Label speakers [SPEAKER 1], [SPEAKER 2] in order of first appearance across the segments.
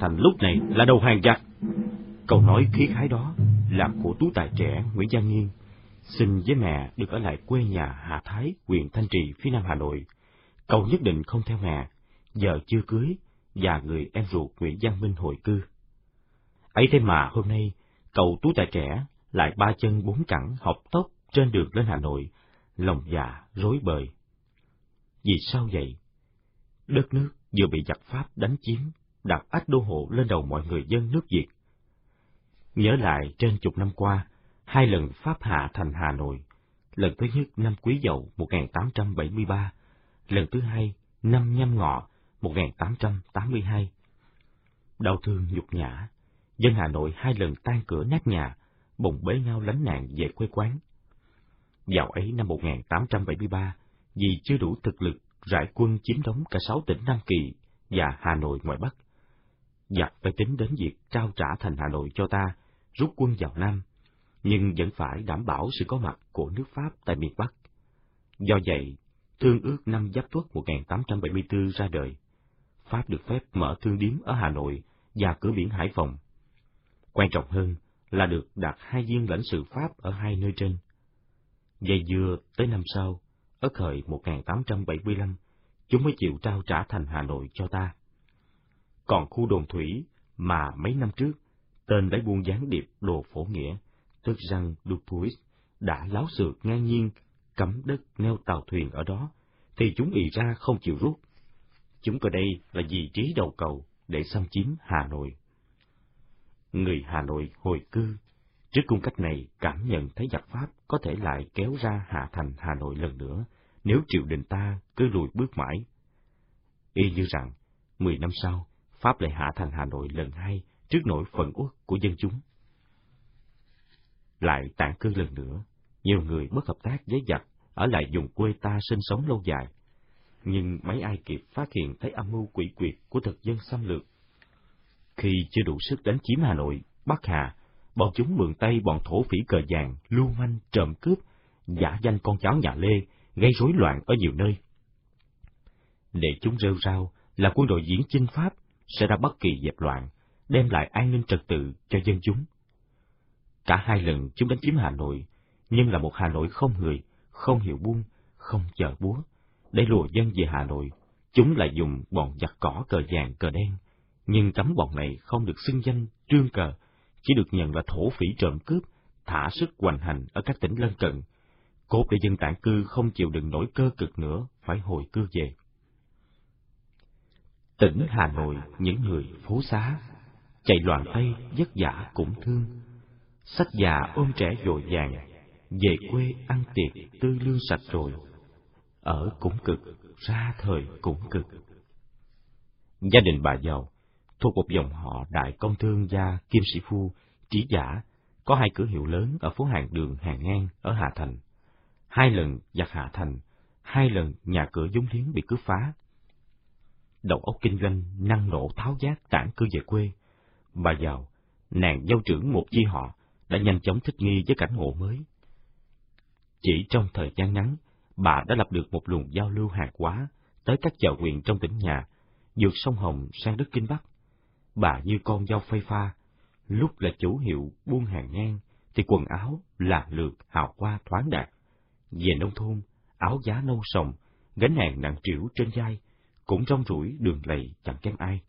[SPEAKER 1] Thành lúc này là đầu hàng giặc. Câu nói khí khái đó là của tú tài trẻ Nguyễn Gia Nghiên, xin với mẹ được ở lại quê nhà Hà Thái, huyện Thanh Trì, phía nam Hà Nội. Cậu nhất định không theo mẹ, giờ chưa cưới, và người em ruột Nguyễn Giang Minh hồi cư. ấy thế mà hôm nay, cậu tú tài trẻ lại ba chân bốn cẳng học tốc trên đường lên Hà Nội, lòng dạ rối bời. Vì sao vậy? Đất nước vừa bị giặc Pháp đánh chiếm, đặt ách đô hộ lên đầu mọi người dân nước Việt. Nhớ lại trên chục năm qua, hai lần Pháp hạ thành Hà Nội, lần thứ nhất năm Quý Dậu 1873, lần thứ hai năm Nhâm Ngọ 1882. Đau thương nhục nhã, dân Hà Nội hai lần tan cửa nát nhà, bùng bế nhau lánh nạn về quê quán. Dạo ấy năm 1873, vì chưa đủ thực lực rải quân chiếm đóng cả sáu tỉnh Nam Kỳ và Hà Nội ngoài Bắc. Giặc phải tính đến việc trao trả thành Hà Nội cho ta, rút quân vào Nam, nhưng vẫn phải đảm bảo sự có mặt của nước Pháp tại miền Bắc. Do vậy, Thương ước năm Giáp Tuất 1874 ra đời. Pháp được phép mở thương điếm ở Hà Nội và cửa biển Hải Phòng. Quan trọng hơn là được đặt hai viên lãnh sự Pháp ở hai nơi trên. Dây dưa tới năm sau, ở khởi 1875, chúng mới chịu trao trả thành Hà Nội cho ta. Còn khu đồn thủy mà mấy năm trước, tên đã buôn gián điệp đồ phổ nghĩa, tức rằng Dupuis, đã láo xược ngang nhiên, cấm đất neo tàu thuyền ở đó, thì chúng ì ra không chịu rút. Chúng ở đây là vị trí đầu cầu để xâm chiếm Hà Nội. Người Hà Nội hồi cư, trước cung cách này cảm nhận thấy giặc Pháp có thể lại kéo ra hạ thành Hà Nội lần nữa, nếu triều đình ta cứ lùi bước mãi. Y như rằng, mười năm sau, Pháp lại hạ thành Hà Nội lần hai trước nỗi phẫn uất của dân chúng. Lại tản cư lần nữa, nhiều người bất hợp tác với giặc ở lại dùng quê ta sinh sống lâu dài. Nhưng mấy ai kịp phát hiện thấy âm mưu quỷ quyệt của thực dân xâm lược. Khi chưa đủ sức đánh chiếm Hà Nội, Bắc Hà, bọn chúng mượn tay bọn thổ phỉ cờ vàng, lưu manh, trộm cướp, giả danh con cháu nhà Lê, gây rối loạn ở nhiều nơi. Để chúng rêu rao là quân đội diễn chinh Pháp sẽ ra bất kỳ dẹp loạn, đem lại an ninh trật tự cho dân chúng. Cả hai lần chúng đánh chiếm Hà Nội, nhưng là một Hà Nội không người, không hiểu buông, không chờ búa. Để lùa dân về Hà Nội, chúng lại dùng bọn giặc cỏ cờ vàng cờ đen, nhưng cấm bọn này không được xưng danh trương cờ, chỉ được nhận là thổ phỉ trộm cướp, thả sức hoành hành ở các tỉnh lân cận, cốt để dân tản cư không chịu đựng nổi cơ cực nữa phải hồi cư về. Tỉnh Hà Nội những người phố xá, chạy loạn tay vất vả cũng thương, sách già ôm trẻ dội vàng, về quê ăn tiệc tư lương sạch rồi, ở cũng cực, ra thời cũng cực. Gia đình bà giàu, thuộc một dòng họ đại công thương gia Kim Sĩ Phu, trí giả, có hai cửa hiệu lớn ở phố hàng đường hàng ngang ở Hà Thành. Hai lần giặc Hà Thành, hai lần nhà cửa dung liếng bị cướp phá. Đầu óc kinh doanh năng nổ tháo giác tản cư về quê. Bà giàu, nàng dâu trưởng một chi họ, đã nhanh chóng thích nghi với cảnh ngộ mới. Chỉ trong thời gian ngắn, bà đã lập được một luồng giao lưu hàng hóa tới các chợ huyện trong tỉnh nhà, vượt sông Hồng sang đất Kinh Bắc. Bà như con dao phay pha, lúc là chủ hiệu buôn hàng ngang, thì quần áo là lượt hào hoa thoáng đạt. Về nông thôn, áo giá nâu sồng gánh hàng nặng trĩu trên vai, cũng rong rủi đường lầy chẳng kém ai.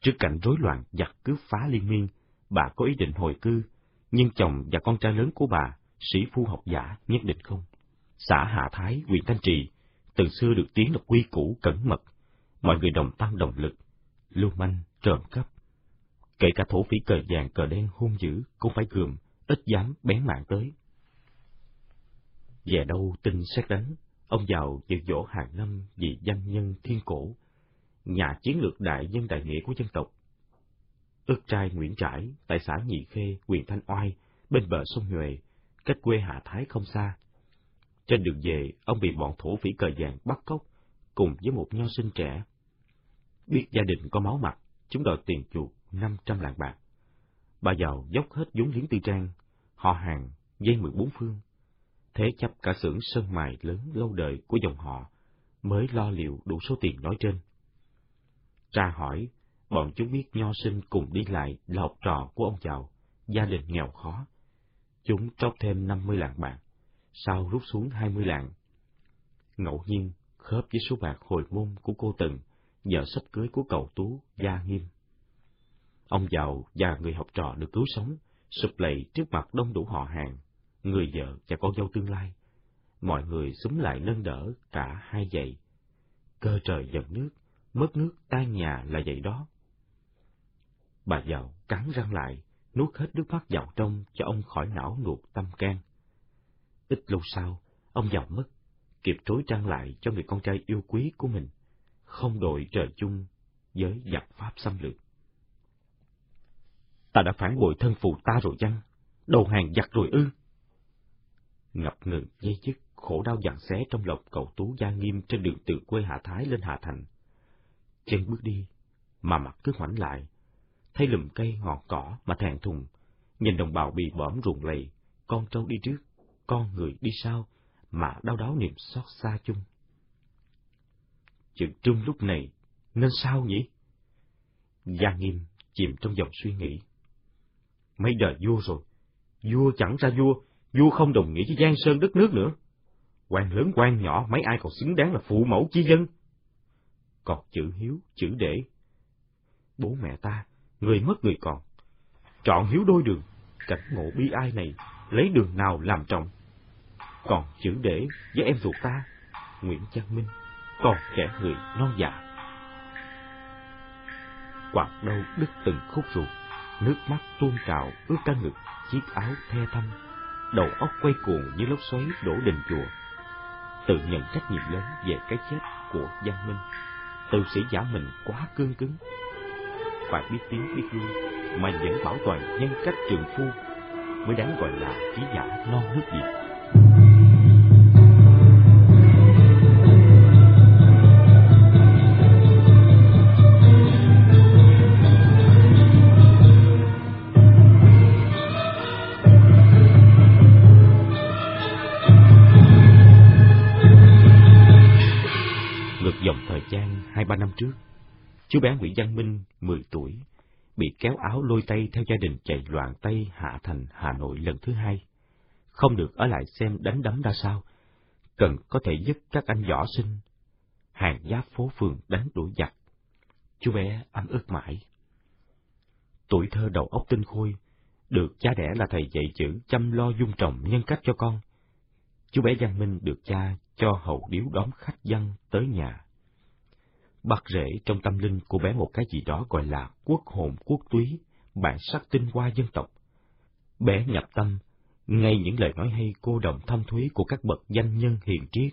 [SPEAKER 1] Trước cảnh rối loạn giặc cướp phá liên miên, bà có ý định hồi cư, nhưng chồng và con trai lớn của bà, sĩ phu học giả, nhất định không. Xã Hạ Thái, huyện Thanh Trì, từ xưa được tiếng là quy củ cẩn mật, mọi người đồng tâm đồng lực, lưu manh, trộm cắp. Kể cả thổ phỉ cờ vàng cờ đen hung dữ cũng phải gườm, ít dám bén mạng tới. Về đâu tin xét đánh, ông giàu dự dỗ hàng năm vì danh nhân thiên cổ, nhà chiến lược đại nhân đại nghĩa của dân tộc. Ước trai Nguyễn Trãi tại xã Nhị Khê, huyện Thanh Oai, bên bờ sông Nhuệ, cách quê Hạ Thái không xa. Trên đường về, ông bị bọn thổ phỉ cờ vàng bắt cóc, cùng với một nho sinh trẻ. Biết gia đình có máu mặt, chúng đòi tiền chuộc năm trăm lạng bạc. Bà giàu dốc hết vốn liếng tư trang, họ hàng, dây mười bốn phương. Thế chấp cả xưởng sơn mài lớn lâu đời của dòng họ, mới lo liệu đủ số tiền nói trên. Tra hỏi, bọn chúng biết nho sinh cùng đi lại là học trò của ông giàu, gia đình nghèo khó. Chúng trót thêm năm mươi lạng bạc, sau rút xuống hai mươi lạng. Ngẫu nhiên, khớp với số bạc hồi môn của cô Tần, vợ sắp cưới của cậu Tú, Gia Nghiêm. Ông giàu và người học trò được cứu sống, sụp lầy trước mặt đông đủ họ hàng, người vợ và con dâu tương lai. Mọi người súng lại nâng đỡ cả hai dậy. Cơ trời giận nước, mất nước tan nhà là vậy đó. Bà giàu cắn răng lại, nuốt hết nước mắt vào trong cho ông khỏi não nuột tâm can. Ít lâu sau, ông giàu mất, kịp trối trăng lại cho người con trai yêu quý của mình, không đội trời chung với giặc Pháp xâm lược. Ta đã phản bội thân phụ ta rồi chăng? Đầu hàng giặc rồi ư? Ngập ngừng dây dứt, khổ đau dằn xé trong lòng cậu Tú Gia Nghiêm trên đường từ quê Hạ Thái lên Hạ Thành. Chân bước đi, mà mặt cứ ngoảnh lại, thấy lùm cây ngọn cỏ mà thèn thùng, nhìn đồng bào bị bõm ruộng lầy, con trâu đi trước, con người đi sau, mà đau đáu niềm xót xa chung. Chừng trung lúc này, nên sao nhỉ? Gia Nghiêm chìm trong dòng suy nghĩ. Mấy đời vua rồi, vua chẳng ra vua, vua không đồng nghĩa với giang sơn đất nước nữa. quan lớn quan nhỏ mấy ai còn xứng đáng là phụ mẫu chi dân. Còn chữ hiếu, chữ để. Bố mẹ ta, người mất người còn. Chọn hiếu đôi đường, cảnh ngộ bi ai này, lấy đường nào làm trọng. Còn chữ để với em ruột ta, Nguyễn trang Minh, còn trẻ người non dạ. Quạt đâu đứt từng khúc ruột, nước mắt tuôn trào ướt cả ngực, chiếc áo the thâm, đầu óc quay cuồng như lốc xoáy đổ đình chùa. Tự nhận trách nhiệm lớn về cái chết của Văn Minh, tự sĩ giả mình quá cương cứng. Phải biết tiếng biết lui, mà vẫn bảo toàn nhân cách trường phu, mới đáng gọi là trí giả non nước Việt. Trước, chú bé Nguyễn Văn Minh, 10 tuổi, bị kéo áo lôi tay theo gia đình chạy loạn Tây Hạ Thành, Hà Nội lần thứ hai. Không được ở lại xem đánh đấm ra sao, cần có thể giúp các anh võ sinh, hàng giáp phố phường đánh đuổi giặc. Chú bé ấm ức mãi. Tuổi thơ đầu óc tinh khôi, được cha đẻ là thầy dạy chữ chăm lo dung trồng nhân cách cho con. Chú bé Giang Minh được cha cho hậu điếu đón khách dân tới nhà bắt rễ trong tâm linh của bé một cái gì đó gọi là quốc hồn quốc túy, bản sắc tinh hoa dân tộc. Bé nhập tâm, ngay những lời nói hay cô đồng thâm thúy của các bậc danh nhân hiền triết,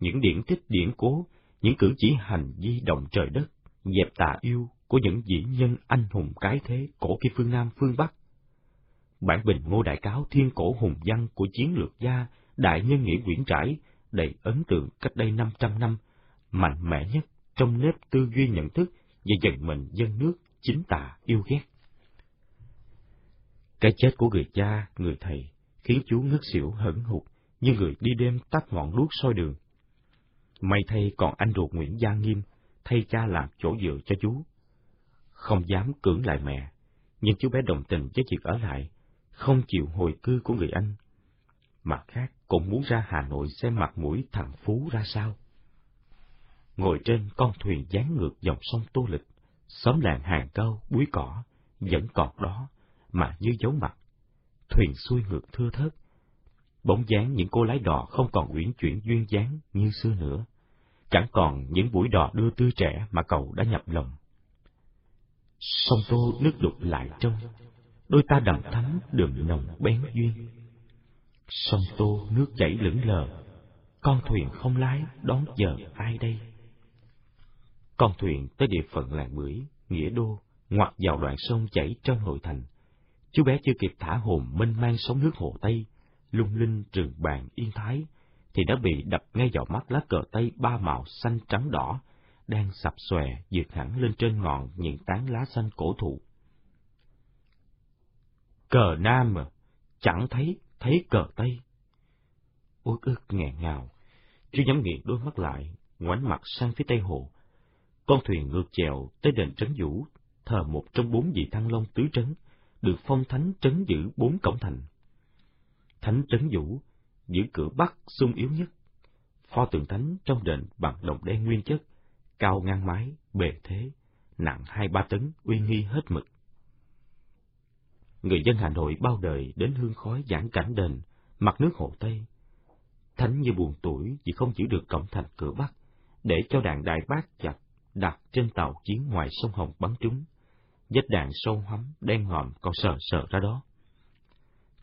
[SPEAKER 1] những điển tích điển cố, những cử chỉ hành di động trời đất, dẹp tà yêu của những dĩ nhân anh hùng cái thế cổ kia phương Nam phương Bắc. Bản bình ngô đại cáo thiên cổ hùng văn của chiến lược gia đại nhân nghĩa Nguyễn Trãi đầy ấn tượng cách đây 500 năm, mạnh mẽ nhất trong nếp tư duy nhận thức về dần mình dân nước chính tà yêu ghét. Cái chết của người cha, người thầy, khiến chú ngất xỉu hẫn hụt như người đi đêm tắt ngọn đuốc soi đường. May thay còn anh ruột Nguyễn Gia Nghiêm thay cha làm chỗ dựa cho chú. Không dám cưỡng lại mẹ, nhưng chú bé đồng tình với việc ở lại, không chịu hồi cư của người anh. mặt khác cũng muốn ra Hà Nội xem mặt mũi thằng Phú ra sao. Ngồi trên con thuyền dán ngược dòng sông Tô Lịch, xóm làng hàng câu, búi cỏ, vẫn còn đó, mà như dấu mặt. Thuyền xuôi ngược thưa thớt, bóng dáng những cô lái đò không còn uyển chuyển duyên dáng như xưa nữa. Chẳng còn những buổi đò đưa tươi trẻ mà cậu đã nhập lòng. Sông Tô nước đục lại trong, đôi ta đầm thắm đường nồng bén duyên. Sông Tô nước chảy lững lờ, con thuyền không lái đón chờ ai đây? Con thuyền tới địa phận làng bưởi, nghĩa đô, ngoặt vào đoạn sông chảy trong nội thành. Chú bé chưa kịp thả hồn mênh mang sóng nước hồ Tây, lung linh rừng bàn yên thái, thì đã bị đập ngay vào mắt lá cờ Tây ba màu xanh trắng đỏ, đang sập xòe dượt hẳn lên trên ngọn những tán lá xanh cổ thụ. Cờ Nam à, chẳng thấy, thấy cờ Tây. Ôi ức nghẹn ngào, chú nhắm nghiền đôi mắt lại, ngoảnh mặt sang phía tây hồ. Con thuyền ngược chèo tới đền Trấn Vũ, thờ một trong bốn vị thăng long tứ trấn, được phong thánh trấn giữ bốn cổng thành. Thánh trấn Vũ giữ cửa bắc sung yếu nhất. Pho tượng thánh trong đền bằng đồng đen nguyên chất, cao ngang mái, bề thế, nặng hai ba tấn, uy nghi hết mực. Người dân Hà Nội bao đời đến hương khói giảng cảnh đền, mặt nước hồ Tây. Thánh như buồn tuổi vì không giữ được cổng thành cửa Bắc, để cho đàn đại bác chặt đặt trên tàu chiến ngoài sông Hồng bắn trúng. Vết đạn sâu hắm, đen ngòm còn sờ sờ ra đó.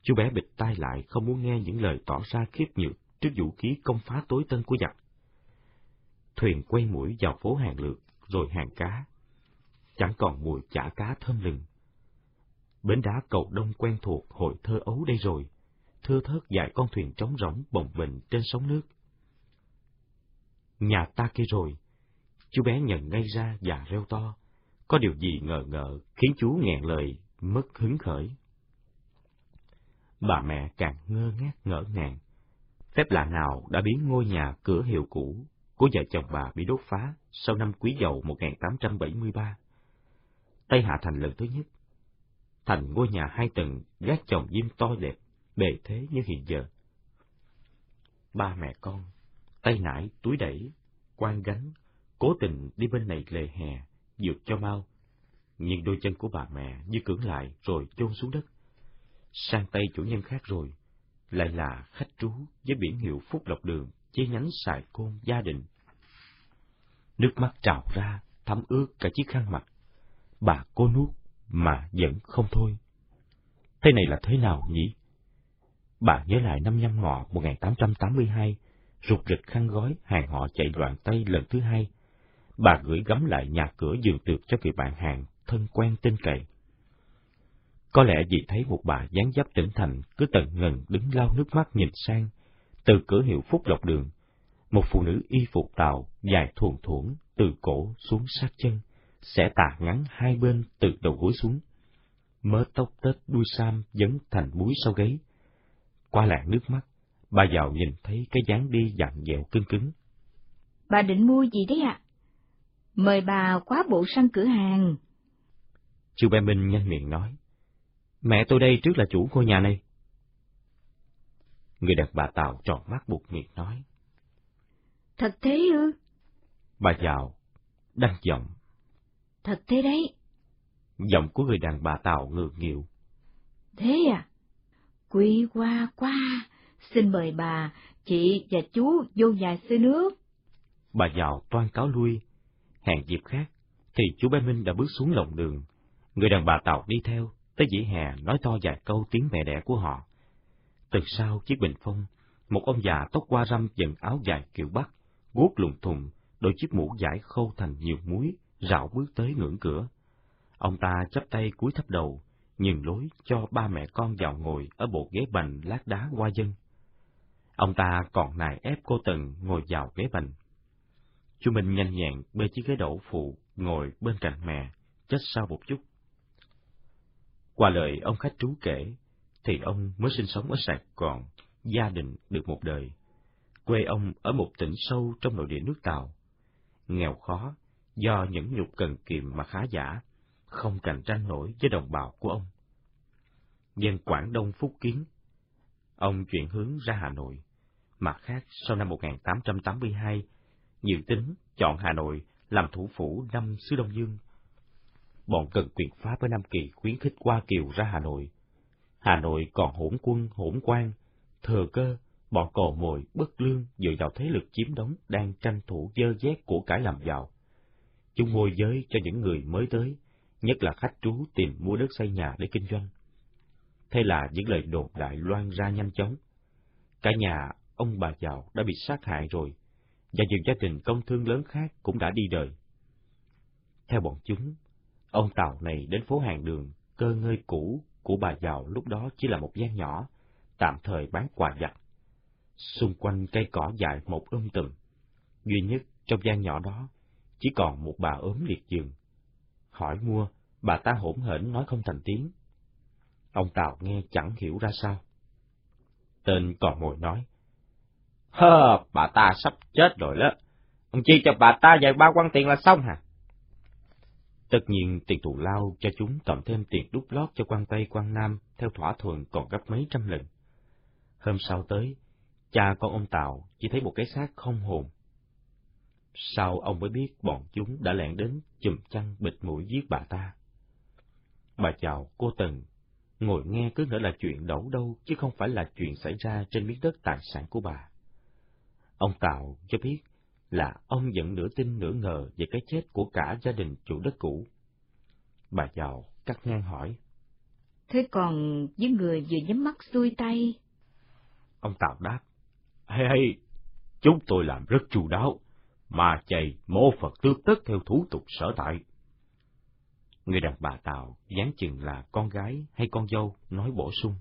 [SPEAKER 1] Chú bé bịt tai lại không muốn nghe những lời tỏ ra khiếp nhược trước vũ khí công phá tối tân của giặc. Thuyền quay mũi vào phố hàng lược, rồi hàng cá. Chẳng còn mùi chả cá thơm lừng. Bến đá cầu đông quen thuộc hội thơ ấu đây rồi, thưa thớt dải con thuyền trống rỗng bồng bềnh trên sóng nước. Nhà ta kia rồi, chú bé nhận ngay ra và reo to, có điều gì ngờ ngợ khiến chú nghẹn lời, mất hứng khởi. Bà mẹ càng ngơ ngác ngỡ ngàng. Phép lạ nào đã biến ngôi nhà cửa hiệu cũ của vợ chồng bà bị đốt phá sau năm Quý dầu 1873. Tây Hạ Thành lần thứ nhất. Thành ngôi nhà hai tầng, gác chồng diêm to đẹp, bề thế như hiện giờ. Ba mẹ con, tay nải, túi đẩy, quan gánh, cố tình đi bên này lề hè, dược cho mau. Nhưng đôi chân của bà mẹ như cưỡng lại rồi chôn xuống đất. Sang tay chủ nhân khác rồi, lại là khách trú với biển hiệu Phúc Lộc Đường, chi nhánh xài côn gia đình. Nước mắt trào ra, thấm ướt cả chiếc khăn mặt. Bà cô nuốt, mà vẫn không thôi. Thế này là thế nào nhỉ? Bà nhớ lại năm nhâm ngọ 1882, rụt rịch khăn gói, hàng họ chạy loạn tay lần thứ hai. Bà gửi gắm lại nhà cửa giường tược cho người bạn hàng, thân quen tin cậy. Có lẽ vì thấy một bà dáng dấp tỉnh thành cứ tận ngần đứng lau nước mắt nhìn sang, từ cửa hiệu Phúc Lộc Đường, một phụ nữ y phục tàu dài thuồn thuẫn từ cổ xuống sát chân, sẽ tà ngắn hai bên từ đầu gối xuống. Mớ tóc tết đuôi sam dấn thành búi sau gáy. Qua làn nước mắt, bà giàu nhìn thấy cái dáng đi dặn dẹo cứng cứng.
[SPEAKER 2] Bà định mua gì đấy ạ? Mời bà quá bộ sang cửa hàng.
[SPEAKER 1] Chú Bé Minh nhanh miệng nói. Mẹ tôi đây trước là chủ ngôi nhà này. Người đàn bà Tàu tròn mắt buộc miệng nói.
[SPEAKER 2] Thật thế ư?
[SPEAKER 1] Bà giàu, đăng giọng.
[SPEAKER 2] Thật thế đấy.
[SPEAKER 1] Giọng của người đàn bà Tàu ngược nghịu.
[SPEAKER 2] Thế à? Quý qua qua, xin mời bà, chị và chú vô nhà xưa nước.
[SPEAKER 1] Bà giàu toan cáo lui. Hẹn dịp khác, thì chú bé Minh đã bước xuống lòng đường. Người đàn bà Tàu đi theo, tới dĩ hè nói to vài câu tiếng mẹ đẻ của họ. Từ sau chiếc bình phong, một ông già tóc qua râm dần áo dài kiểu Bắc, guốc lùng thùng, đôi chiếc mũ giải khâu thành nhiều muối, rảo bước tới ngưỡng cửa. Ông ta chắp tay cúi thấp đầu, nhường lối cho ba mẹ con vào ngồi ở bộ ghế bành lát đá qua dân. Ông ta còn nài ép cô Tần ngồi vào ghế bành. Chú Minh nhanh nhẹn bê chiếc ghế đổ phụ ngồi bên cạnh mẹ, chết sau một chút. Qua lời ông khách trú kể, thì ông mới sinh sống ở Sài Gòn, gia đình được một đời. Quê ông ở một tỉnh sâu trong nội địa nước Tàu. Nghèo khó, do những nhục cần kiệm mà khá giả, không cạnh tranh nổi với đồng bào của ông. Dân Quảng Đông Phúc Kiến Ông chuyển hướng ra Hà Nội. Mặt khác, sau năm 1882, dự tính chọn Hà Nội làm thủ phủ năm xứ Đông Dương. Bọn cần quyền Pháp ở Nam Kỳ khuyến khích Hoa Kiều ra Hà Nội. Hà Nội còn hỗn quân, hỗn quan, thừa cơ, bọn cò mồi, bất lương dựa vào thế lực chiếm đóng đang tranh thủ dơ dét của cải làm giàu. Chúng môi giới cho những người mới tới, nhất là khách trú tìm mua đất xây nhà để kinh doanh. Thế là những lời đồn đại loan ra nhanh chóng. Cả nhà ông bà giàu đã bị sát hại rồi, và nhiều gia đình công thương lớn khác cũng đã đi đời. Theo bọn chúng, ông Tàu này đến phố hàng đường, cơ ngơi cũ của bà giàu lúc đó chỉ là một gian nhỏ, tạm thời bán quà giặt. Xung quanh cây cỏ dài một um tùm, duy nhất trong gian nhỏ đó chỉ còn một bà ốm liệt giường. Hỏi mua, bà ta hỗn hển nói không thành tiếng. Ông Tàu nghe chẳng hiểu ra sao. Tên còn mồi nói, Hơ, bà ta sắp chết rồi đó. Ông chi cho bà ta vài ba quan tiền là xong hả? Tất nhiên tiền thù lao cho chúng cộng thêm tiền đút lót cho quan Tây quan Nam theo thỏa thuận còn gấp mấy trăm lần. Hôm sau tới, cha con ông Tào chỉ thấy một cái xác không hồn. Sau ông mới biết bọn chúng đã lẹn đến chùm chăn bịt mũi giết bà ta. Bà chào cô Tần, ngồi nghe cứ ngỡ là chuyện đổ đâu chứ không phải là chuyện xảy ra trên miếng đất tài sản của bà. Ông Tào cho biết là ông vẫn nửa tin nửa ngờ về cái chết của cả gia đình chủ đất cũ. Bà giàu cắt ngang hỏi.
[SPEAKER 2] Thế còn với người vừa nhắm mắt xuôi tay?
[SPEAKER 1] Ông Tào đáp. Hay hay, chúng tôi làm rất chu đáo, mà chày mô Phật tước tất theo thủ tục sở tại. Người đàn bà Tào dáng chừng là con gái hay con dâu nói bổ sung.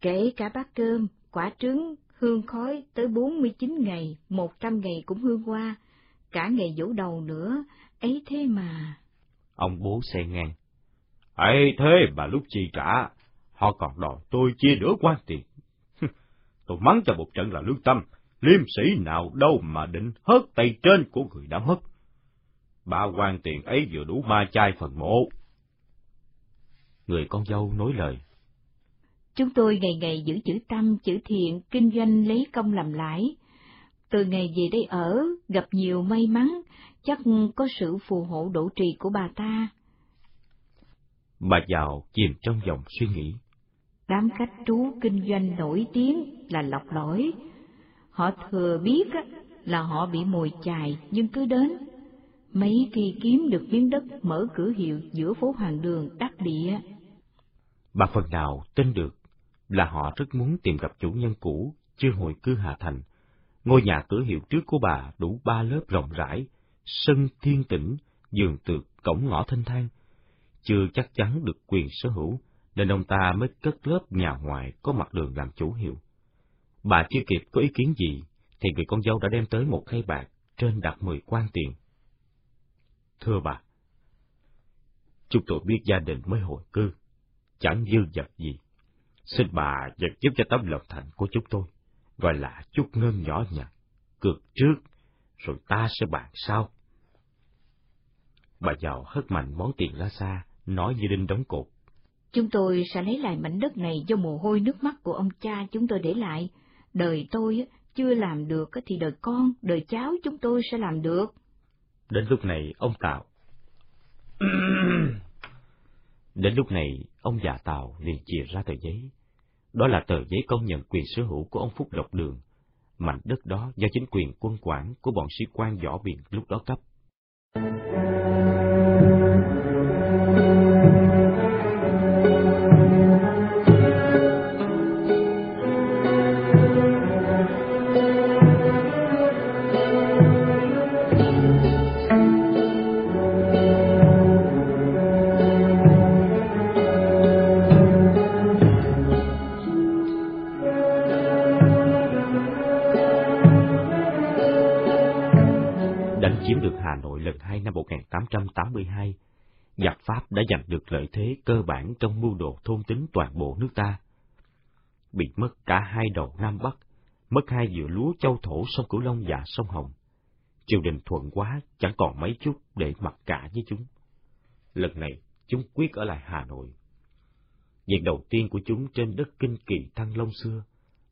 [SPEAKER 2] Kể cả bát cơm, quả trứng, hương khói tới 49 ngày, 100 ngày cũng hương qua, cả ngày dỗ đầu nữa, ấy thế mà.
[SPEAKER 1] Ông bố xe ngang. ấy thế mà lúc chi trả, họ còn đòi tôi chia nửa quan tiền. tôi mắng cho một trận là lương tâm, liêm sĩ nào đâu mà định hớt tay trên của người đã mất. Ba quan tiền ấy vừa đủ ma chai phần mộ. Người con dâu nối lời.
[SPEAKER 2] Chúng tôi ngày ngày giữ chữ tâm, chữ thiện, kinh doanh lấy công làm lãi. Từ ngày về đây ở, gặp nhiều may mắn, chắc có sự phù hộ độ trì của bà ta.
[SPEAKER 1] Bà giàu chìm trong dòng suy nghĩ.
[SPEAKER 2] Đám khách trú kinh doanh nổi tiếng là lọc lỗi. Họ thừa biết là họ bị mồi chài nhưng cứ đến. Mấy khi kiếm được miếng đất mở cửa hiệu giữa phố Hoàng Đường đắc địa.
[SPEAKER 1] Bà phần nào tin được là họ rất muốn tìm gặp chủ nhân cũ chưa hồi cư Hà Thành. Ngôi nhà cửa hiệu trước của bà đủ ba lớp rộng rãi, sân thiên tĩnh, giường tược, cổng ngõ thanh thang. Chưa chắc chắn được quyền sở hữu, nên ông ta mới cất lớp nhà ngoài có mặt đường làm chủ hiệu. Bà chưa kịp có ý kiến gì, thì người con dâu đã đem tới một khay bạc, trên đặt mười quan tiền. Thưa bà, chúng tôi biết gia đình mới hồi cư, chẳng dư dật gì. Xin bà vật giúp cho tấm lòng thành của chúng tôi, gọi là chút ngân nhỏ nhặt, cược trước, rồi ta sẽ bàn sau. Bà giàu hất mạnh món tiền ra xa, nói như đinh đóng cột.
[SPEAKER 2] Chúng tôi sẽ lấy lại mảnh đất này do mồ hôi nước mắt của ông cha chúng tôi để lại. Đời tôi chưa làm được thì đời con, đời cháu chúng tôi sẽ làm được.
[SPEAKER 1] Đến lúc này ông Tào. Đến lúc này, ông già Tào liền chìa ra tờ giấy. Đó là tờ giấy công nhận quyền sở hữu của ông Phúc Lộc Đường. Mảnh đất đó do chính quyền quân quản của bọn sĩ quan võ biển lúc đó cấp. Hà 1882, giặc Pháp đã giành được lợi thế cơ bản trong mưu đồ thôn tính toàn bộ nước ta. Bị mất cả hai đầu Nam Bắc, mất hai giữa lúa châu thổ sông Cửu Long và sông Hồng. Triều đình thuận quá, chẳng còn mấy chút để mặc cả với chúng. Lần này, chúng quyết ở lại Hà Nội. Việc đầu tiên của chúng trên đất kinh kỳ Thăng Long xưa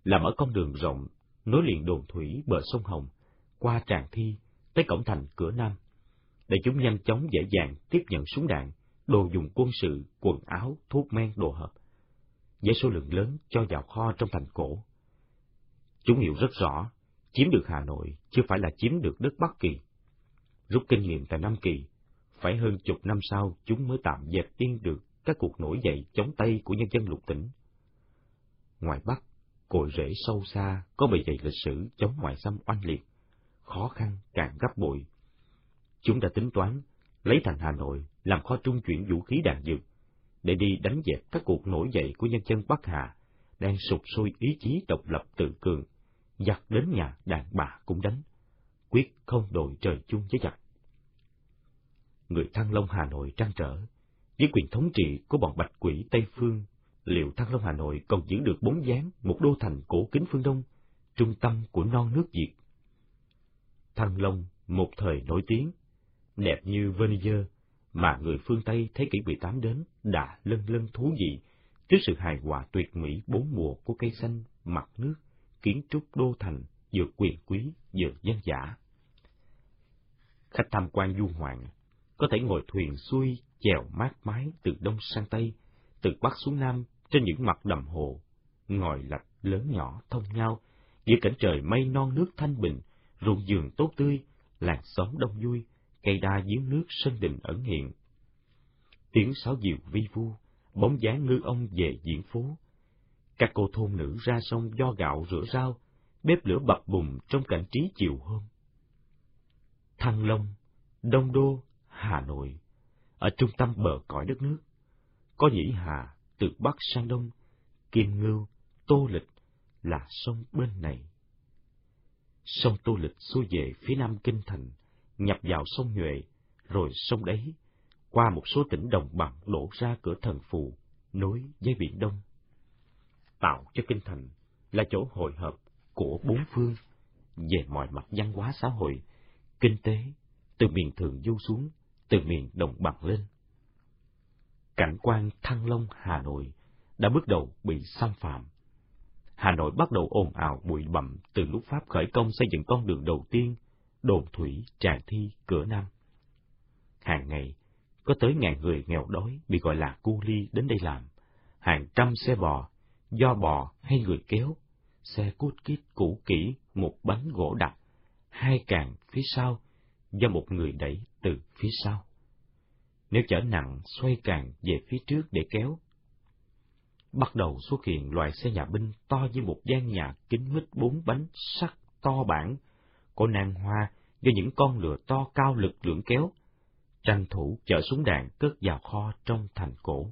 [SPEAKER 1] là mở con đường rộng, nối liền đồn thủy bờ sông Hồng, qua Tràng Thi, tới cổng thành cửa Nam, để chúng nhanh chóng dễ dàng tiếp nhận súng đạn, đồ dùng quân sự, quần áo, thuốc men, đồ hợp, với số lượng lớn cho vào kho trong thành cổ. Chúng hiểu rất rõ, chiếm được Hà Nội chưa phải là chiếm được đất Bắc Kỳ. Rút kinh nghiệm tại Nam Kỳ, phải hơn chục năm sau chúng mới tạm dẹp yên được các cuộc nổi dậy chống Tây của nhân dân lục tỉnh. Ngoài Bắc, cội rễ sâu xa có bề dày lịch sử chống ngoại xâm oanh liệt, khó khăn càng gấp bội. Chúng đã tính toán lấy thành Hà Nội làm kho trung chuyển vũ khí đạn dược, để đi đánh dẹp các cuộc nổi dậy của nhân dân Bắc Hà, đang sụp sôi ý chí độc lập tự cường, giặc đến nhà đàn bà cũng đánh, quyết không đội trời chung với giặc. Người Thăng Long Hà Nội trang trở, với quyền thống trị của bọn bạch quỷ Tây Phương, liệu Thăng Long Hà Nội còn giữ được bốn dáng một đô thành cổ kính phương Đông, trung tâm của non nước Việt? Thăng Long một thời nổi tiếng, đẹp như Venice mà người phương Tây thế kỷ 18 đến đã lân lân thú vị trước sự hài hòa tuyệt mỹ bốn mùa của cây xanh, mặt nước, kiến trúc đô thành, vừa quyền quý, vừa dân giả. Khách tham quan du ngoạn có thể ngồi thuyền xuôi chèo mát mái từ đông sang tây, từ bắc xuống nam trên những mặt đầm hồ, ngòi lạch lớn nhỏ thông nhau, giữa cảnh trời mây non nước thanh bình, ruộng vườn tốt tươi, làng xóm đông vui, cây đa giếng nước sân đình ẩn hiện. Tiếng sáo diều vi vu, bóng dáng ngư ông về diễn phố. Các cô thôn nữ ra sông do gạo rửa rau, bếp lửa bập bùng trong cảnh trí chiều hôm. Thăng Long, Đông Đô, Hà Nội, ở trung tâm bờ cõi đất nước, có nhĩ Hà từ Bắc sang Đông, Kim Ngưu, Tô Lịch là sông bên này. Sông Tô Lịch xuôi về phía nam kinh thành, nhập vào sông Nhuệ, rồi sông đấy, qua một số tỉnh đồng bằng đổ ra cửa thần phù, nối với biển Đông. Tạo cho kinh thành là chỗ hội hợp của bốn phương về mọi mặt văn hóa xã hội, kinh tế, từ miền thường du xuống, từ miền đồng bằng lên. Cảnh quan Thăng Long Hà Nội đã bước đầu bị xâm phạm. Hà Nội bắt đầu ồn ào bụi bặm từ lúc Pháp khởi công xây dựng con đường đầu tiên đồn thủy, tràng thi, cửa Nam. Hàng ngày, có tới ngàn người nghèo đói bị gọi là cu ly đến đây làm. Hàng trăm xe bò, do bò hay người kéo, xe cút kít cũ kỹ, một bánh gỗ đặc, hai càng phía sau, do một người đẩy từ phía sau. Nếu chở nặng, xoay càng về phía trước để kéo. Bắt đầu xuất hiện loại xe nhà binh to như một gian nhà kính mít bốn bánh sắt to bản, có nan hoa do những con lừa to cao lực lượng kéo, tranh thủ chở súng đạn cất vào kho trong thành cổ.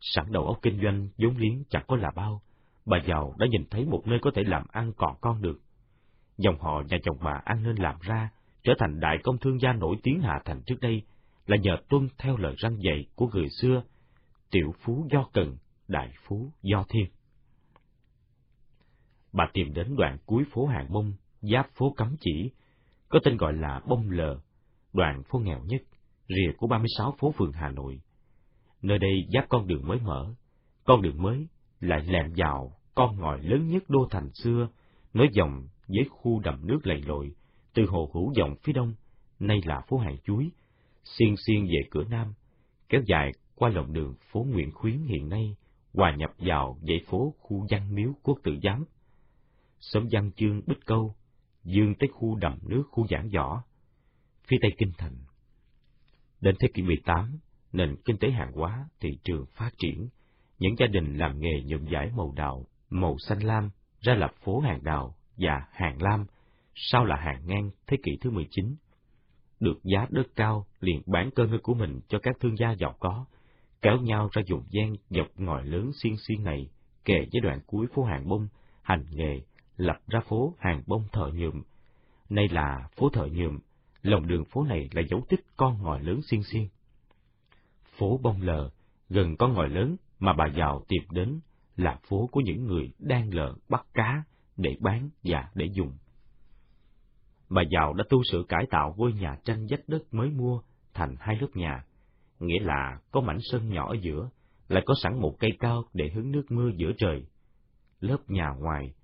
[SPEAKER 1] Sẵn đầu óc kinh doanh vốn liếng chẳng có là bao, bà giàu đã nhìn thấy một nơi có thể làm ăn còn con được. Dòng họ nhà chồng bà ăn nên làm ra, trở thành đại công thương gia nổi tiếng Hạ Thành trước đây, là nhờ tuân theo lời răng dạy của người xưa, tiểu phú do cần, đại phú do thiên. Bà tìm đến đoạn cuối phố Hàng Mông, giáp phố Cấm Chỉ, có tên gọi là Bông Lờ, đoạn phố nghèo nhất, rìa của 36 phố phường Hà Nội. Nơi đây giáp con đường mới mở, con đường mới lại lẹm vào con ngòi lớn nhất đô thành xưa, nối dòng với khu đầm nước lầy lội, từ hồ hữu dòng phía đông, nay là phố Hàng Chuối, xiên xiên về cửa nam, kéo dài qua lòng đường phố Nguyễn Khuyến hiện nay, hòa nhập vào dãy phố khu văn miếu quốc tự giám. Xóm văn chương Bích Câu dương tới khu đầm nước khu giảng võ, phía tây kinh thành. Đến thế kỷ 18, nền kinh tế hàng hóa, thị trường phát triển, những gia đình làm nghề nhuộm giải màu đào, màu xanh lam ra lập phố hàng đào và hàng lam, sau là hàng ngang thế kỷ thứ 19. Được giá đất cao liền bán cơ ngơi của mình cho các thương gia giàu có, kéo nhau ra dùng gian dọc ngòi lớn xiên xiên này, kề với đoạn cuối phố hàng bông, hành nghề, lập ra phố hàng bông thợ nhuộm. Nay là phố thợ nhuộm, lòng đường phố này là dấu tích con ngòi lớn xiên xiên. Phố bông lờ, gần con ngòi lớn mà bà giàu tìm đến là phố của những người đang lờ bắt cá để bán và để dùng. Bà giàu đã tu sửa cải tạo ngôi nhà tranh dách đất mới mua thành hai lớp nhà, nghĩa là có mảnh sân nhỏ ở giữa, lại có sẵn một cây cao để hứng nước mưa giữa trời. lớp nhà ngoài,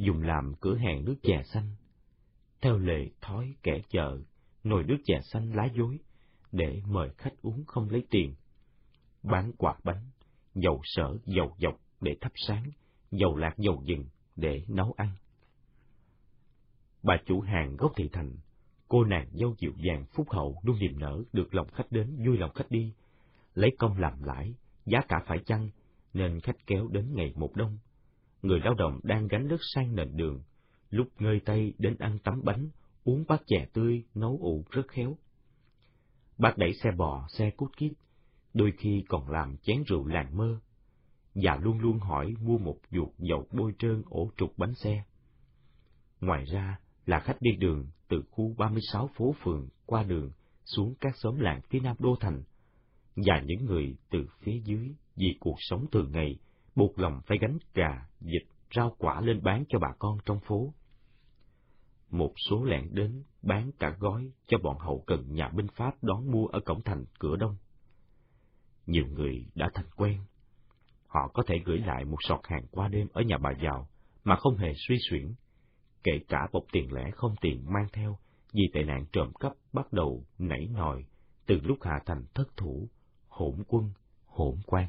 [SPEAKER 1] dùng làm cửa hàng nước chè xanh. Theo lệ thói kẻ chợ, nồi nước chè xanh lá dối, để mời khách uống không lấy tiền. Bán quạt bánh, dầu sở, dầu dọc để thắp sáng, dầu lạc dầu dừng để nấu ăn. Bà chủ hàng gốc thị thành, cô nàng dâu dịu dàng phúc hậu luôn niềm nở được lòng khách đến vui lòng khách đi, lấy công làm lãi, giá cả phải chăng, nên khách kéo đến ngày một đông. Người lao động đang gánh đất sang nền đường, lúc ngơi tay đến ăn tắm bánh, uống bát chè tươi, nấu ủ rất khéo. Bác đẩy xe bò, xe cút kít, đôi khi còn làm chén rượu làng mơ, và luôn luôn hỏi mua một ruột dầu bôi trơn ổ trục bánh xe. Ngoài ra là khách đi đường từ khu 36 phố phường qua đường xuống các xóm làng phía nam đô thành, và những người từ phía dưới vì cuộc sống thường ngày buộc lòng phải gánh gà, vịt, rau quả lên bán cho bà con trong phố. Một số lẻn đến bán cả gói cho bọn hậu cần nhà binh Pháp đón mua ở cổng thành cửa đông. Nhiều người đã thành quen. Họ có thể gửi lại một sọt hàng qua đêm ở nhà bà giàu mà không hề suy xuyển, kể cả bọc tiền lẻ không tiền mang theo vì tệ nạn trộm cắp bắt đầu nảy nòi từ lúc Hạ Thành thất thủ, hỗn quân, hỗn quan.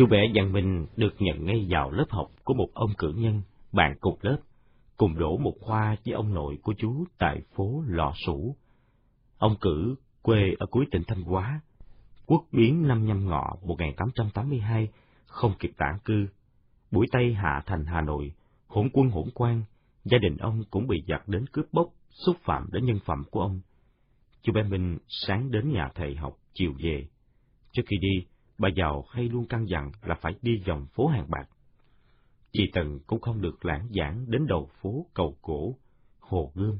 [SPEAKER 1] Chú bé Văn Minh được nhận ngay vào lớp học của một ông cử nhân, bạn cùng lớp, cùng đổ một khoa với ông nội của chú tại phố Lò Sủ. Ông cử quê ở cuối tỉnh Thanh Hóa, quốc biến năm nhâm ngọ 1882, không kịp tản cư. Buổi Tây hạ thành Hà Nội, hỗn quân hỗn quan, gia đình ông cũng bị giặc đến cướp bóc, xúc phạm đến nhân phẩm của ông. Chú bé Minh sáng đến nhà thầy học, chiều về. Trước khi đi, bà giàu hay luôn căn dặn là phải đi vòng phố hàng bạc. Chị Tần cũng không được lãng giảng đến đầu phố cầu cổ, hồ gươm,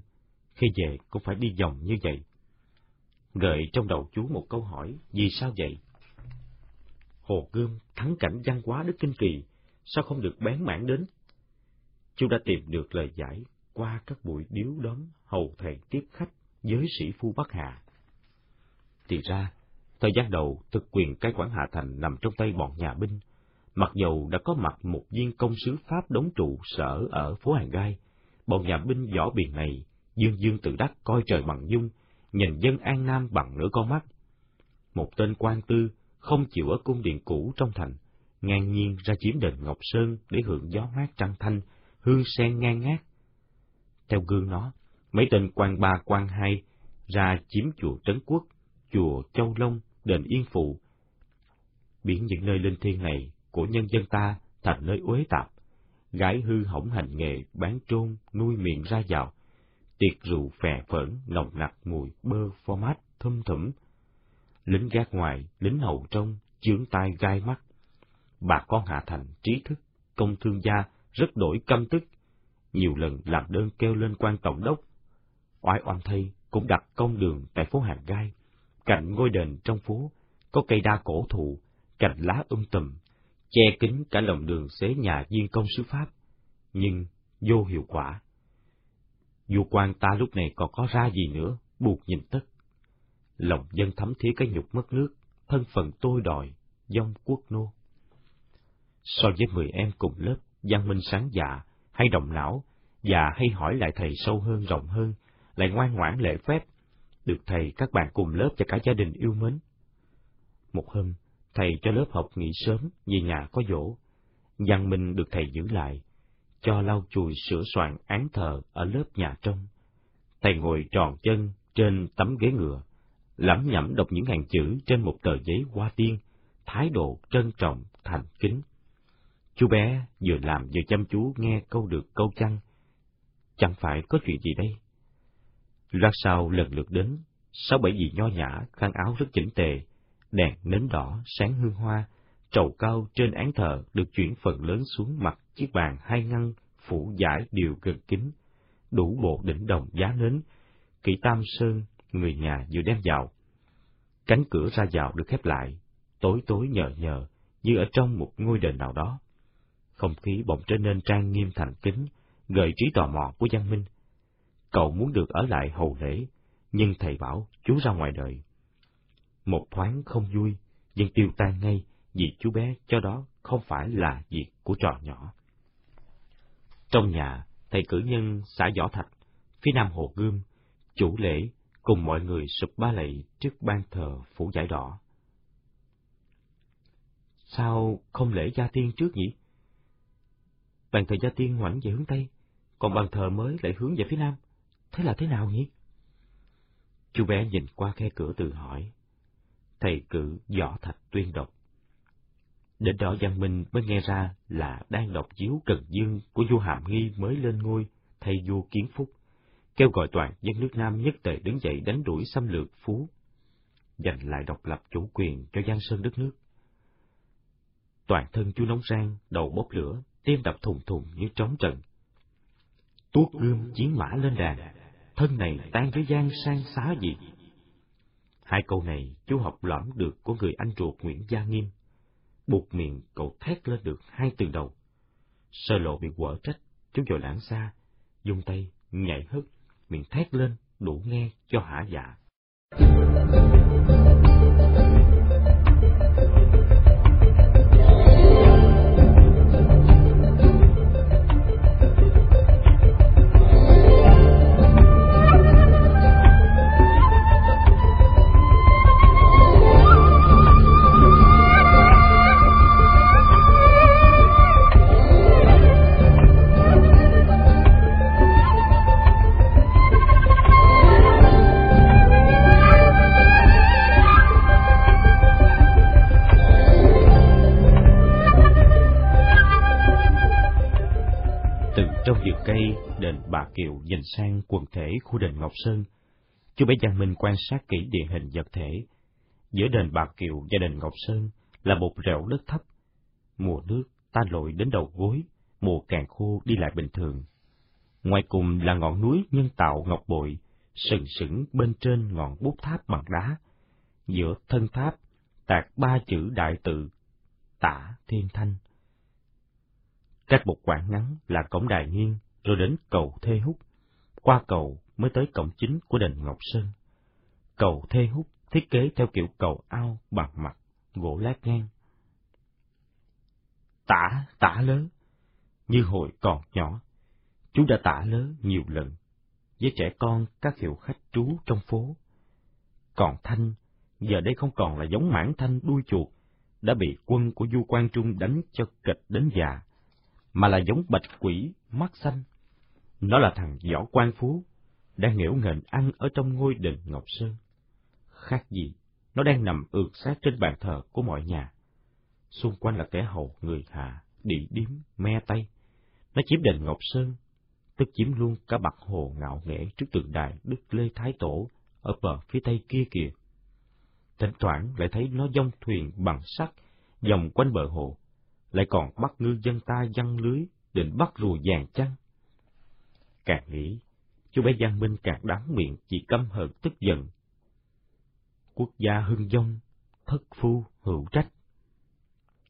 [SPEAKER 1] khi về cũng phải đi vòng như vậy. Gợi trong đầu chú một câu hỏi, vì sao vậy? Hồ gươm thắng cảnh văn hóa đức kinh kỳ, sao không được bén mảng đến? Chú đã tìm được lời giải qua các buổi điếu đóm hầu thầy tiếp khách với sĩ phu Bắc Hà. Thì ra, Thời gian đầu, thực quyền cai quản Hạ Thành nằm trong tay bọn nhà binh, mặc dầu đã có mặt một viên công sứ Pháp đóng trụ sở ở phố Hàng Gai, bọn nhà binh võ biển này dương dương tự đắc coi trời bằng dung, nhìn dân An Nam bằng nửa con mắt. Một tên quan tư không chịu ở cung điện cũ trong thành, ngang nhiên ra chiếm đền Ngọc Sơn để hưởng gió mát trăng thanh, hương sen ngang ngát. Theo gương nó, mấy tên quan ba quan hai ra chiếm chùa Trấn Quốc, chùa Châu Long, đền Yên Phụ, biến những nơi linh thiêng này của nhân dân ta thành nơi uế tạp, gái hư hỏng hành nghề bán trôn nuôi miệng ra vào, tiệc rượu phè phởn nồng nặc mùi bơ format thâm thủm, lính gác ngoài, lính hậu trong, chướng tai gai mắt. Bà con hạ thành trí thức, công thương gia rất đổi căm tức, nhiều lần làm đơn kêu lên quan tổng đốc. Oai oan thay cũng đặt công đường tại phố Hàng Gai, Cạnh ngôi đền trong phố, có cây đa cổ thụ, cành lá um tùm, che kín cả lòng đường xế nhà viên công sứ Pháp, nhưng vô hiệu quả. Vua quan ta lúc này còn có ra gì nữa, buộc nhìn tất. Lòng dân thấm thía cái nhục mất nước, thân phận tôi đòi, dông quốc nô. So với mười em cùng lớp, văn minh sáng dạ, hay đồng não, và hay hỏi lại thầy sâu hơn rộng hơn, lại ngoan ngoãn lễ phép, được thầy các bạn cùng lớp và cả gia đình yêu mến. Một hôm, thầy cho lớp học nghỉ sớm vì nhà có dỗ. Giang Minh được thầy giữ lại, cho lau chùi sửa soạn án thờ ở lớp nhà trong. Thầy ngồi tròn chân trên tấm ghế ngựa, lẩm nhẩm đọc những hàng chữ trên một tờ giấy hoa tiên, thái độ trân trọng, thành kính. Chú bé vừa làm vừa chăm chú nghe câu được câu chăng. Chẳng phải có chuyện gì đây? Lát sau lần lượt đến, sáu bảy vị nho nhã, khăn áo rất chỉnh tề, đèn nến đỏ, sáng hương hoa, trầu cao trên án thờ được chuyển phần lớn xuống mặt chiếc bàn hai ngăn phủ giải điều gần kính, đủ bộ đỉnh đồng giá nến, kỹ tam sơn, người nhà vừa đem vào. Cánh cửa ra vào được khép lại, tối tối nhờ nhờ, như ở trong một ngôi đền nào đó. Không khí bỗng trở nên trang nghiêm thành kính, gợi trí tò mò của văn Minh. Cậu muốn được ở lại hầu lễ, nhưng thầy bảo chú ra ngoài đời. Một thoáng không vui, nhưng tiêu tan ngay vì chú bé cho đó không phải là việc của trò nhỏ. Trong nhà, thầy cử nhân xã Võ Thạch, phía nam Hồ Gươm, chủ lễ cùng mọi người sụp ba lạy trước ban thờ phủ giải đỏ. Sao không lễ gia tiên trước nhỉ? Bàn thờ gia tiên ngoảnh về hướng Tây, còn bàn thờ mới lại hướng về phía Nam. Thế là thế nào nhỉ? Chú bé nhìn qua khe cửa tự hỏi. Thầy cử võ thạch tuyên đọc. Đến đó Giang Minh mới nghe ra là đang đọc chiếu Cần Dương của vua Hàm Nghi mới lên ngôi thay vua Kiến Phúc, kêu gọi toàn dân nước Nam nhất tề đứng dậy đánh đuổi xâm lược Phú, giành lại độc lập chủ quyền cho Giang Sơn đất nước. Toàn thân chú nóng rang, đầu bốc lửa, tim đập thùng thùng như trống trận. Tuốt gươm chiến mã lên đàn, thân này tan với gian sang xá gì. Hai câu này chú học lõm được của người anh ruột Nguyễn Gia Nghiêm. Buộc miệng cậu thét lên được hai từ đầu. Sơ lộ bị quở trách, chú vội lãng xa, dùng tay, nhảy hất, miệng thét lên, đủ nghe cho hả dạ. Đây đền bà Kiều nhìn sang quần thể khu đền Ngọc Sơn. Chú bé Giang Minh quan sát kỹ địa hình vật thể. Giữa đền Bà Kiều và đền Ngọc Sơn là một rẻo đất thấp. Mùa nước ta lội đến đầu gối, mùa càng khô đi lại bình thường. Ngoài cùng là ngọn núi nhân tạo ngọc bội, sừng sững bên trên ngọn bút tháp bằng đá. Giữa thân tháp tạc ba chữ đại tự, tả thiên thanh. Cách một quãng ngắn là cổng đài nghiêng, rồi đến cầu Thê Húc. Qua cầu mới tới cổng chính của đền Ngọc Sơn. Cầu Thê Húc thiết kế theo kiểu cầu ao bằng mặt, gỗ lát ngang. Tả, tả lớn, như hồi còn nhỏ, chú đã tả lớn nhiều lần, với trẻ con các hiệu khách trú trong phố. Còn Thanh, giờ đây không còn là giống mãn thanh đuôi chuột, đã bị quân của Du Quang Trung đánh cho kịch đến già, mà là giống bạch quỷ mắt xanh. Nó là thằng võ quan phú, đang nghễu nghệnh ăn ở trong ngôi đình Ngọc Sơn. Khác gì, nó đang nằm ượt sát trên bàn thờ của mọi nhà. Xung quanh là kẻ hầu người hạ, đĩ điếm, me tay. Nó chiếm đền Ngọc Sơn, tức chiếm luôn cả bạc hồ ngạo nghễ trước tượng đài Đức Lê Thái Tổ ở bờ phía tây kia kìa. Thỉnh thoảng lại thấy nó dông thuyền bằng sắt vòng quanh bờ hồ, lại còn bắt ngư dân ta văng lưới định bắt rùa vàng chăng? Càng nghĩ, chú bé Giang Minh càng đắng miệng chỉ căm hận tức giận. Quốc gia hưng dông, thất phu hữu trách.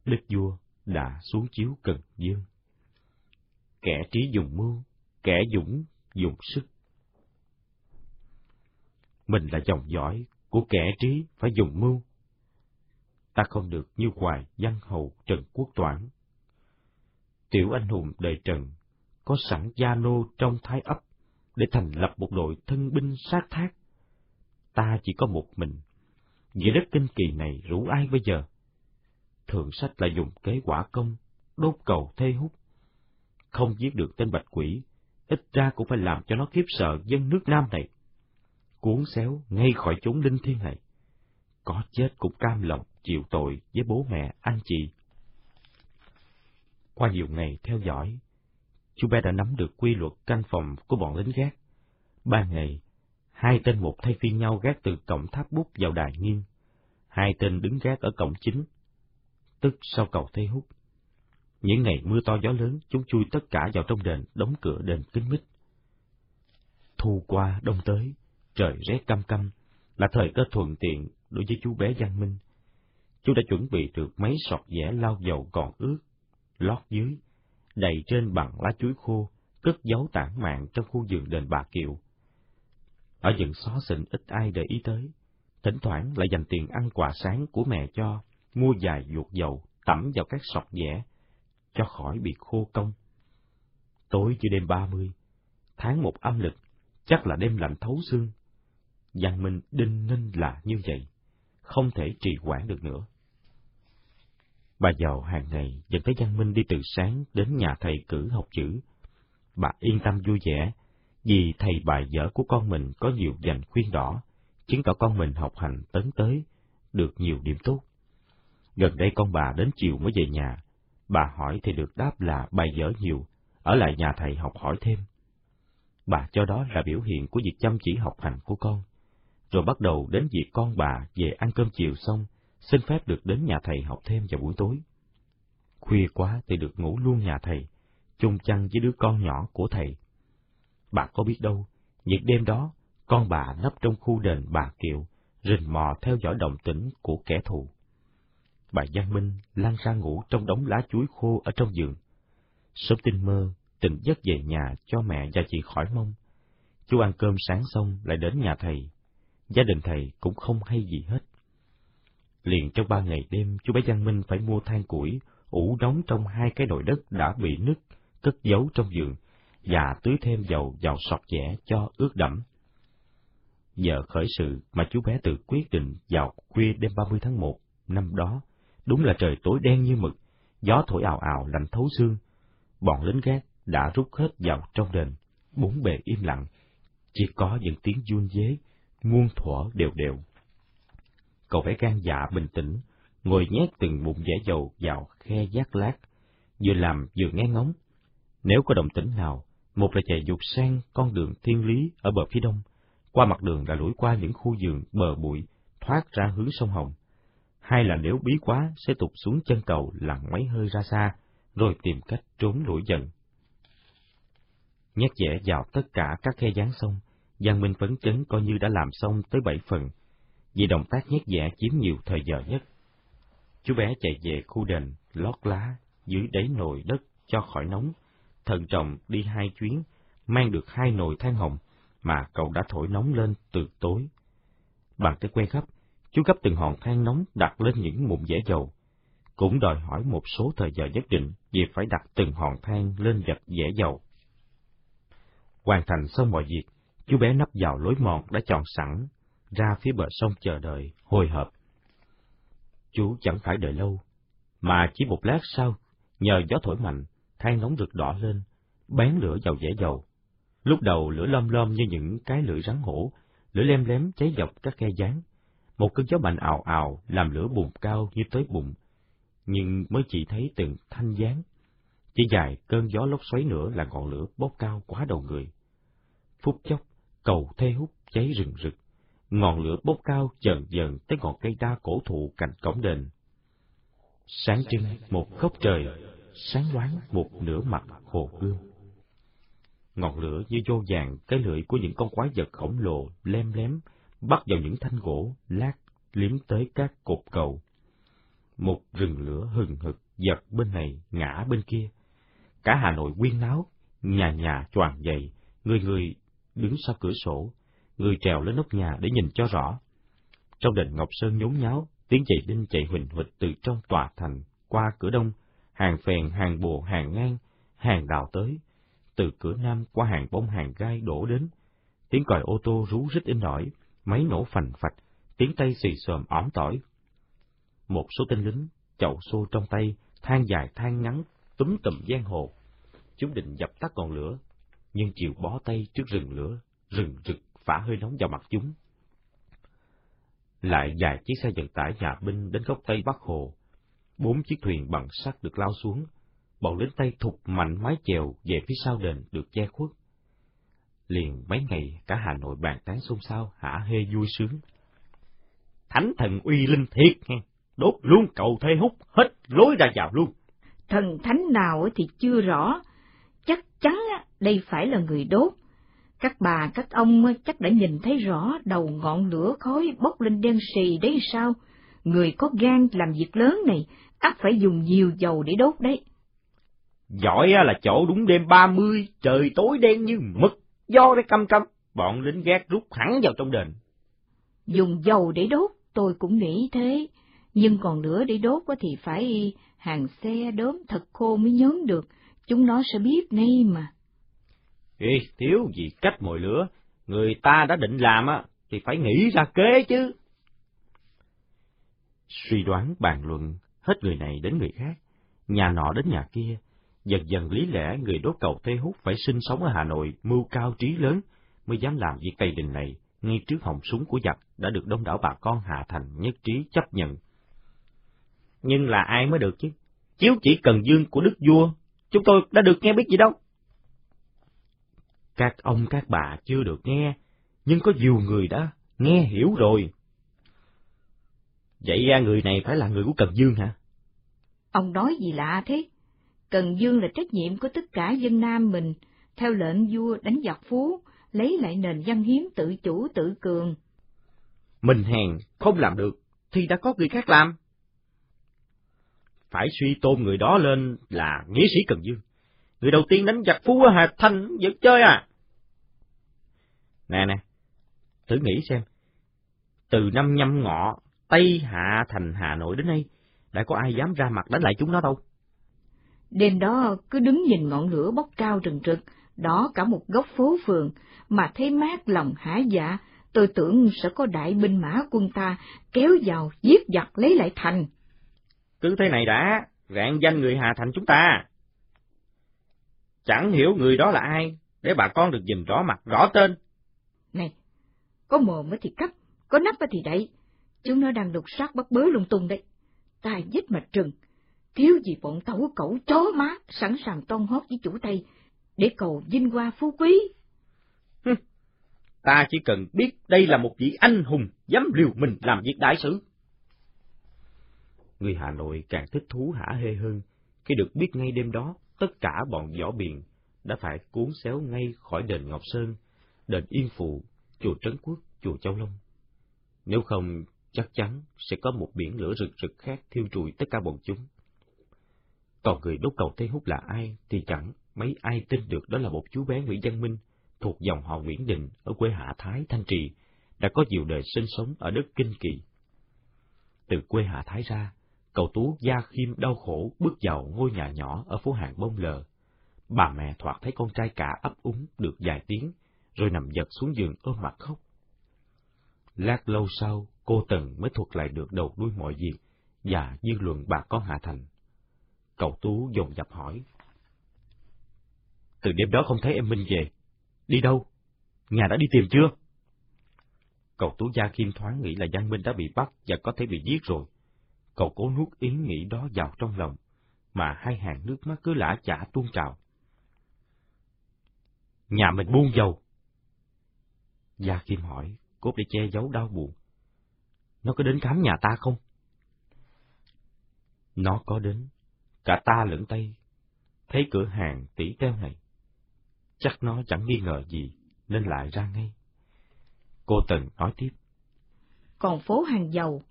[SPEAKER 1] Đức vua đã xuống chiếu Cần Dương. Kẻ trí dùng mưu, kẻ dũng dùng sức. Mình là dòng dõi của kẻ trí phải dùng mưu. Ta không được như hoài văn hầu Trần Quốc Toản. Tiểu anh hùng đời Trần có sẵn gia nô trong thái ấp để thành lập một đội thân binh sát thác. Ta chỉ có một mình. Nghĩa đất kinh kỳ này rủ ai bây giờ? Thượng sách là dùng kế quả công, đốt cầu thê hút. Không giết được tên bạch quỷ, ít ra cũng phải làm cho nó khiếp sợ dân nước Nam này. Cuốn xéo ngay khỏi chốn linh thiên này. Có chết cũng cam lòng chịu tội với bố mẹ, anh chị. Qua nhiều ngày theo dõi, chú bé đã nắm được quy luật canh phòng của bọn lính gác. Ba ngày, hai tên một thay phiên nhau gác từ cổng tháp bút vào đài nghiêng. Hai tên đứng gác ở cổng chính, tức sau cầu Thế Hút. Những ngày mưa to gió lớn, chúng chui tất cả vào trong đền, đóng cửa đền kín mít. Thu qua đông tới, trời rét căm căm, là thời cơ thuận tiện đối với chú bé Giang Minh. Chú đã chuẩn bị được mấy sọt vẽ lau dầu còn ướt, lót dưới, đầy trên bằng lá chuối khô, cất giấu tản mạng trong khu vườn đền bà Kiều. Ở những xó xịn ít ai để ý tới, thỉnh thoảng lại dành tiền ăn quà sáng của mẹ cho, mua vài ruột dầu, tẩm vào các sọt dẻ, cho khỏi bị khô công. Tối chưa đêm ba mươi, tháng một âm lịch, chắc là đêm lạnh thấu xương. Giang Minh đinh ninh là như vậy, không thể trì hoãn được nữa. Bà giàu hàng ngày dẫn thấy Giang Minh đi từ sáng đến nhà thầy cử học chữ. Bà yên tâm vui vẻ, vì thầy bài vở của con mình có nhiều dành khuyên đỏ, chứng tỏ con mình học hành tấn tới, được nhiều điểm tốt. Gần đây con bà đến chiều mới về nhà, bà hỏi thì được đáp là bài vở nhiều, ở lại nhà thầy học hỏi thêm. Bà cho đó là biểu hiện của việc chăm chỉ học hành của con, rồi bắt đầu đến việc con bà về ăn cơm chiều xong, xin phép được đến nhà thầy học thêm vào buổi tối. Khuya quá thì được ngủ luôn nhà thầy, chung chăn với đứa con nhỏ của thầy. Bà có biết đâu, những đêm đó, con bà nấp trong khu đền bà Kiệu, rình mò theo dõi động tĩnh của kẻ thù. Bà Giang Minh lăn ra ngủ trong đống lá chuối khô ở trong giường. Sớm tinh mơ, tỉnh giấc về nhà cho mẹ và chị khỏi mong. Chú ăn cơm sáng xong lại đến nhà thầy. Gia đình thầy cũng không hay gì hết. Liền trong ba ngày đêm, chú bé Giang Minh phải mua than củi, ủ đóng trong hai cái nồi đất đã bị nứt, cất giấu trong giường, và tưới thêm dầu vào sọt dẻ cho ướt đẫm. Giờ khởi sự mà chú bé tự quyết định vào khuya đêm 30 tháng 1 năm đó, đúng là trời tối đen như mực, gió thổi ào ào lạnh thấu xương. Bọn lính gác đã rút hết vào trong đền, bốn bề im lặng, chỉ có những tiếng run dế, muôn thuở đều đều. Cậu phải gan dạ bình tĩnh, ngồi nhét từng bụng dẻ dầu vào khe giác lát, vừa làm vừa nghe ngóng. Nếu có động tĩnh nào, một là chạy dục sang con đường thiên lý ở bờ phía đông, qua mặt đường là lủi qua những khu vườn bờ bụi, thoát ra hướng sông Hồng. Hai là nếu bí quá sẽ tụt xuống chân cầu lặng mấy hơi ra xa, rồi tìm cách trốn lủi dần. Nhét dẻ vào tất cả các khe dán sông, Giang Minh phấn chấn coi như đã làm xong tới bảy phần, vì động tác nhét dẻ chiếm nhiều thời giờ nhất. Chú bé chạy về khu đền, lót lá, dưới đáy nồi đất cho khỏi nóng, thận trọng đi hai chuyến, mang được hai nồi than hồng mà cậu đã thổi nóng lên từ tối. Bằng cái que gấp, chú gấp từng hòn than nóng đặt lên những mụn dẻ dầu, cũng đòi hỏi một số thời giờ nhất định vì phải đặt từng hòn than lên vật dẻ dầu. Hoàn thành xong mọi việc, chú bé nắp vào lối mòn đã chọn sẵn, ra phía bờ sông chờ đợi, hồi hộp. Chú chẳng phải đợi lâu, mà chỉ một lát sau, nhờ gió thổi mạnh, than nóng rực đỏ lên, bén lửa vào dễ dầu. Lúc đầu lửa lom lom như những cái lưỡi rắn hổ, lửa lem lém cháy dọc các khe dáng. Một cơn gió mạnh ào ào làm lửa bùng cao như tới bụng, nhưng mới chỉ thấy từng thanh dáng. Chỉ dài cơn gió lốc xoáy nữa là ngọn lửa bốc cao quá đầu người. Phút chốc, cầu thê hút cháy rừng rực, ngọn lửa bốc cao dần dần tới ngọn cây đa cổ thụ cạnh cổng đền. Sáng trưng một góc trời, sáng loáng một nửa mặt hồ gương. Ngọn lửa như vô vàng cái lưỡi của những con quái vật khổng lồ lem lém bắt vào những thanh gỗ lát liếm tới các cột cầu. Một rừng lửa hừng hực giật bên này ngã bên kia. Cả Hà Nội quyên náo, nhà nhà choàng dậy, người người đứng sau cửa sổ, người trèo lên nóc nhà để nhìn cho rõ. Trong đền Ngọc Sơn nhốn nháo, tiếng chạy đinh chạy huỳnh huỵch từ trong tòa thành, qua cửa đông, hàng phèn, hàng bồ, hàng ngang, hàng đào tới, từ cửa nam qua hàng bông hàng gai đổ đến. Tiếng còi ô tô rú rít in ỏi, máy nổ phành phạch, tiếng tay xì xòm ỏm tỏi. Một số tên lính, chậu xô trong tay, than dài than ngắn, túm tùm giang hồ. Chúng định dập tắt ngọn lửa, nhưng chịu bó tay trước rừng lửa, rừng rực phả hơi nóng vào mặt chúng. Lại vài chiếc xe vận tải nhà binh đến góc tây bắc hồ. Bốn chiếc thuyền bằng sắt được lao xuống, bọn lính tây thục mạnh mái chèo về phía sau đền được che khuất. Liền mấy ngày cả Hà Nội bàn tán xôn xao, hả hê vui sướng. Thánh thần uy linh thiệt nghe, đốt luôn cầu thê hút, hết lối ra vào luôn.
[SPEAKER 2] thần thánh nào thì chưa rõ, chắc chắn đây phải là người đốt. Các bà, các ông chắc đã nhìn thấy rõ đầu ngọn lửa khói bốc lên đen xì đấy sao? Người có gan làm việc lớn này, ắt phải dùng nhiều dầu để đốt đấy.
[SPEAKER 1] Giỏi là chỗ đúng đêm ba mươi, trời tối đen như mực, do đấy căm căm, bọn lính gác rút hẳn vào trong đền.
[SPEAKER 2] Dùng dầu để đốt, tôi cũng nghĩ thế, nhưng còn lửa để đốt thì phải hàng xe đốm thật khô mới nhớn được, chúng nó sẽ biết ngay mà.
[SPEAKER 1] Ê, thiếu gì cách mồi lửa, người ta đã định làm á, thì phải nghĩ ra kế chứ. Suy đoán bàn luận, hết người này đến người khác, nhà nọ đến nhà kia, dần dần lý lẽ người đốt cầu thê Hút phải sinh sống ở Hà Nội, mưu cao trí lớn, mới dám làm việc tây đình này, ngay trước họng súng của giặc đã được đông đảo bà con Hà Thành nhất trí chấp nhận. Nhưng là ai mới được chứ? Chiếu chỉ cần dương của đức vua, chúng tôi đã được nghe biết gì đâu. Các ông các bà chưa được nghe, nhưng có nhiều người đã nghe hiểu rồi. Vậy ra người này phải là người của Cần Dương hả?
[SPEAKER 2] Ông nói gì lạ thế? Cần Dương là trách nhiệm của tất cả dân Nam mình, theo lệnh vua đánh giặc phú, lấy lại nền văn hiến tự chủ tự cường.
[SPEAKER 1] Mình hèn, không làm được, thì đã có người khác làm. Phải suy tôn người đó lên là nghĩa sĩ Cần Dương. Người đầu tiên đánh giặc phú ở Hà Thanh, giật chơi à? Nè nè, thử nghĩ xem, từ năm nhâm ngọ, Tây Hạ thành Hà Nội đến nay, đã có ai dám ra mặt đánh lại chúng nó đâu.
[SPEAKER 2] Đêm đó cứ đứng nhìn ngọn lửa bốc cao rừng rực, đó cả một góc phố phường, mà thấy mát lòng hả dạ, tôi tưởng sẽ có đại binh mã quân ta kéo vào giết giặc lấy lại thành.
[SPEAKER 1] Cứ thế này đã, rạng danh người Hà Thành chúng ta. Chẳng hiểu người đó là ai, để bà con được nhìn rõ mặt, rõ tên.
[SPEAKER 2] Này, có mồm thì cắt, có nắp thì đậy, chúng nó đang đục sát bắt bớ lung tung đấy. Ta giết mà trừng, thiếu gì bọn tẩu cẩu chó má sẵn sàng ton hót với chủ Tây, để cầu vinh hoa phú quý.
[SPEAKER 1] Ta chỉ cần biết đây là một vị anh hùng dám liều mình làm việc đại sứ. Người Hà Nội càng thích thú hả hê hơn khi được biết ngay đêm đó tất cả bọn võ biền đã phải cuốn xéo ngay khỏi đền Ngọc Sơn, đền Yên Phụ, chùa Trấn Quốc, chùa Châu Long. Nếu không, chắc chắn sẽ có một biển lửa rực rực khác thiêu trụi tất cả bọn chúng. Còn người đốt cầu Tây Hút là ai thì chẳng mấy ai tin được đó là một chú bé Nguyễn Văn Minh, thuộc dòng họ Nguyễn Đình ở quê Hạ Thái, Thanh Trì, đã có nhiều đời sinh sống ở đất Kinh Kỳ. Từ quê Hạ Thái ra, cậu Tú gia khiêm đau khổ bước vào ngôi nhà nhỏ ở phố hàng bông lờ. Bà mẹ thoạt thấy con trai cả ấp úng được vài tiếng, rồi nằm giật xuống giường ôm mặt khóc. Lát lâu sau, cô Tần mới thuật lại được đầu đuôi mọi việc và dư luận bà con Hạ Thành. Cậu Tú dồn dập hỏi. Từ đêm đó không thấy em Minh về. Đi đâu? Nhà đã đi tìm chưa? Cậu Tú Gia Kim thoáng nghĩ là Giang Minh đã bị bắt và có thể bị giết rồi. Cậu cố nuốt ý nghĩ đó vào trong lòng, mà hai hàng nước mắt cứ lã chả tuôn trào. Nhà mình buông dầu. Gia Kim hỏi, cốt để che giấu đau buồn. Nó có đến khám nhà ta không? Nó có đến, cả ta lẫn tay thấy cửa hàng tỷ teo này. Chắc nó chẳng nghi ngờ gì, nên lại ra ngay. Cô Tần nói tiếp.
[SPEAKER 2] Còn phố hàng dầu,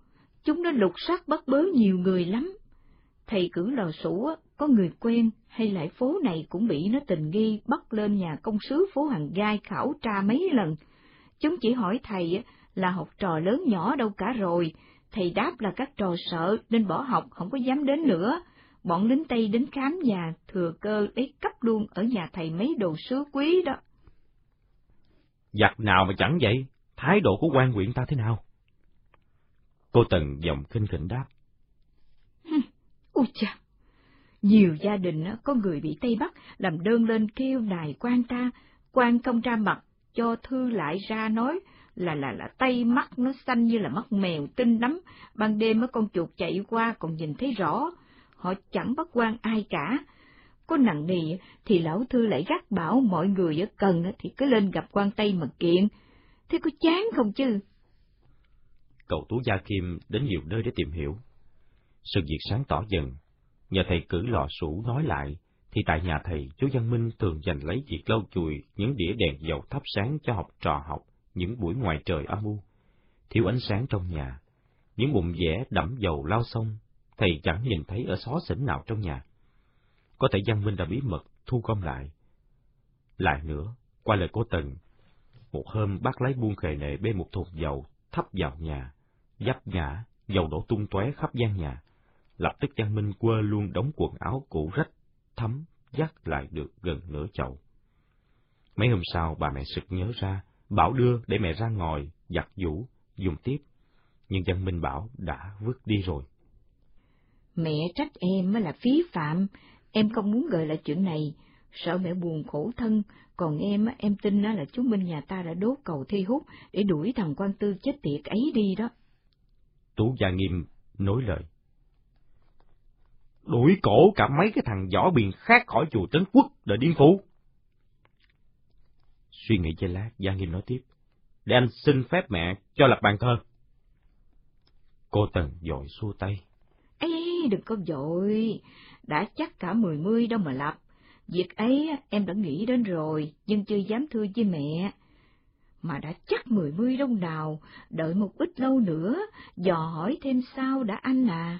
[SPEAKER 2] chúng nó lục soát bắt bớ nhiều người lắm. Thầy cử lò sủ có người quen hay lại phố này cũng bị nó tình nghi bắt lên nhà công sứ phố hàng gai khảo tra mấy lần. Chúng chỉ hỏi thầy là học trò lớn nhỏ đâu cả rồi, thầy đáp là các trò sợ nên bỏ học không có dám đến nữa. Bọn lính Tây đến khám nhà thừa cơ lấy cấp luôn ở nhà thầy mấy đồ sứ quý đó.
[SPEAKER 1] Giặc nào mà chẳng vậy, thái độ của quan huyện ta thế nào? Cô Tần giọng khinh khỉnh đáp.
[SPEAKER 2] Ôi cha! Nhiều gia đình có người bị Tây Bắc làm đơn lên kêu nài quan ta, quan công ra mặt, cho thư lại ra nói là là là tay mắt nó xanh như là mắt mèo tinh lắm, ban đêm mấy con chuột chạy qua còn nhìn thấy rõ, họ chẳng bắt quan ai cả. Có nặng nề thì lão thư lại gắt bảo mọi người ở cần thì cứ lên gặp quan Tây mà kiện, thế có chán không chứ?
[SPEAKER 1] Cậu Tú Gia Kim đến nhiều nơi để tìm hiểu. Sự việc sáng tỏ dần, Nhờ thầy cử lò sủ nói lại, thì tại nhà thầy, chú Văn Minh thường dành lấy việc lau chùi những đĩa đèn dầu thắp sáng cho học trò học những buổi ngoài trời âm u. Thiếu ánh sáng trong nhà, những bụng vẽ đẫm dầu lao xong, thầy chẳng nhìn thấy ở xó xỉnh nào trong nhà. Có thể Văn Minh đã bí mật thu gom lại. Lại nữa, qua lời cô Tần, một hôm bác lấy buôn khề nệ bê một thùng dầu thắp vào nhà, dắp ngã, dầu đổ tung tóe khắp gian nhà. Lập tức Văn Minh quơ luôn đống quần áo cũ rách, thấm, dắt lại được gần nửa chậu. Mấy hôm sau bà mẹ sực nhớ ra, bảo đưa để mẹ ra ngồi, giặt giũ, dùng tiếp. Nhưng Văn Minh bảo đã vứt đi rồi.
[SPEAKER 2] Mẹ trách em là phí phạm, em không muốn gợi lại chuyện này, sợ mẹ buồn khổ thân, còn em, em tin là chú Minh nhà ta đã đốt cầu thi hút để đuổi thằng quan tư chết tiệt ấy đi đó.
[SPEAKER 1] Tú Gia Nghiêm nối lời. Đuổi cổ cả mấy cái thằng võ biền khác khỏi chùa Trấn Quốc đợi điên phú Suy nghĩ giây lát, Gia Nghiêm nói tiếp. Để anh xin phép mẹ cho lập bàn thơ. Cô Tần dội xua tay.
[SPEAKER 2] Ê, đừng có dội, đã chắc cả mười mươi đâu mà lập. Việc ấy em đã nghĩ đến rồi, nhưng chưa dám thưa với mẹ. Mà đã chắc mười mươi đông nào, đợi một ít lâu nữa, dò hỏi thêm sao đã anh à.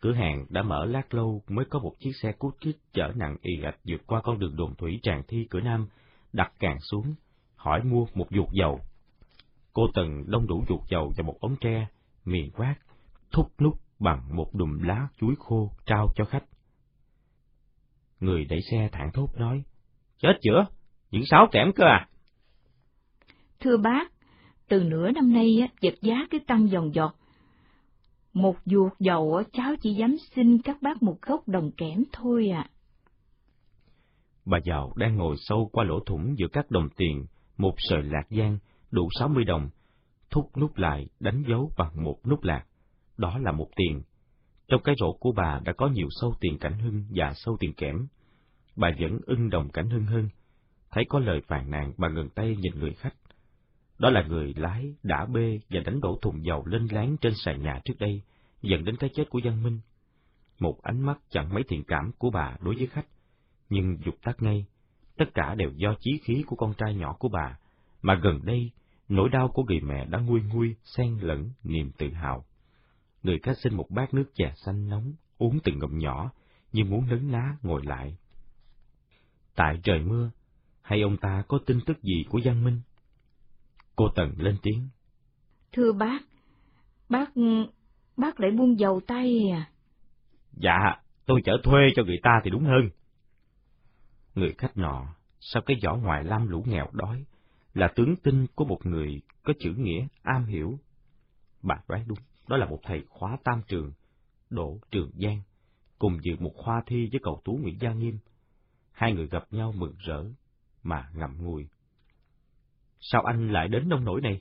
[SPEAKER 1] Cửa hàng đã mở lát lâu mới có một chiếc xe cút kít chở nặng y gạch vượt qua con đường đồn thủy tràn thi cửa Nam, đặt càng xuống, hỏi mua một ruột dầu. Cô Tần đông đủ ruột dầu và một ống tre, miền quát, thúc nút bằng một đùm lá chuối khô trao cho khách. Người đẩy xe thẳng thốt nói, chết chữa, những sáu kẽm cơ à?
[SPEAKER 2] Thưa bác, từ nửa năm nay vật giá cứ tăng dòng dọt, một ruột dầu cháu chỉ dám xin các bác một gốc đồng kẽm thôi ạ. À.
[SPEAKER 1] Bà giàu đang ngồi sâu qua lỗ thủng giữa các đồng tiền, một sợi lạc giang, đủ sáu mươi đồng, thúc nút lại, đánh dấu bằng một nút lạc. Đó là một tiền. Trong cái rổ của bà đã có nhiều sâu tiền cảnh hưng và sâu tiền kẽm. Bà vẫn ưng đồng cảnh hưng hơn. Thấy có lời phàn nàn, bà ngừng tay nhìn người khách. Đó là người lái đã bê và đánh đổ thùng dầu lên láng trên sàn nhà trước đây, dẫn đến cái chết của Văn Minh. Một ánh mắt chẳng mấy thiện cảm của bà đối với khách, nhưng dục tắt ngay, tất cả đều do chí khí của con trai nhỏ của bà, mà gần đây, nỗi đau của người mẹ đã nguôi nguôi, xen lẫn niềm tự hào. Người khách xin một bát nước trà xanh nóng, uống từng ngụm nhỏ, như muốn nấn ná ngồi lại. Tại trời mưa, hay ông ta có tin tức gì của Giang Minh? Cô Tần lên tiếng.
[SPEAKER 2] Thưa bác, bác, bác lại buông dầu tay à?
[SPEAKER 1] Dạ, tôi chở thuê cho người ta thì đúng hơn. Người khách nọ, sau cái vỏ ngoài lam lũ nghèo đói, là tướng tinh của một người có chữ nghĩa am hiểu. Bà đoán đúng, đó là một thầy khóa tam trường, Đỗ Trường Giang, cùng dự một khoa thi với cầu tú Nguyễn Gia Nghiêm. Hai người gặp nhau mừng rỡ, mà ngậm ngùi sao anh lại đến nông nổi này?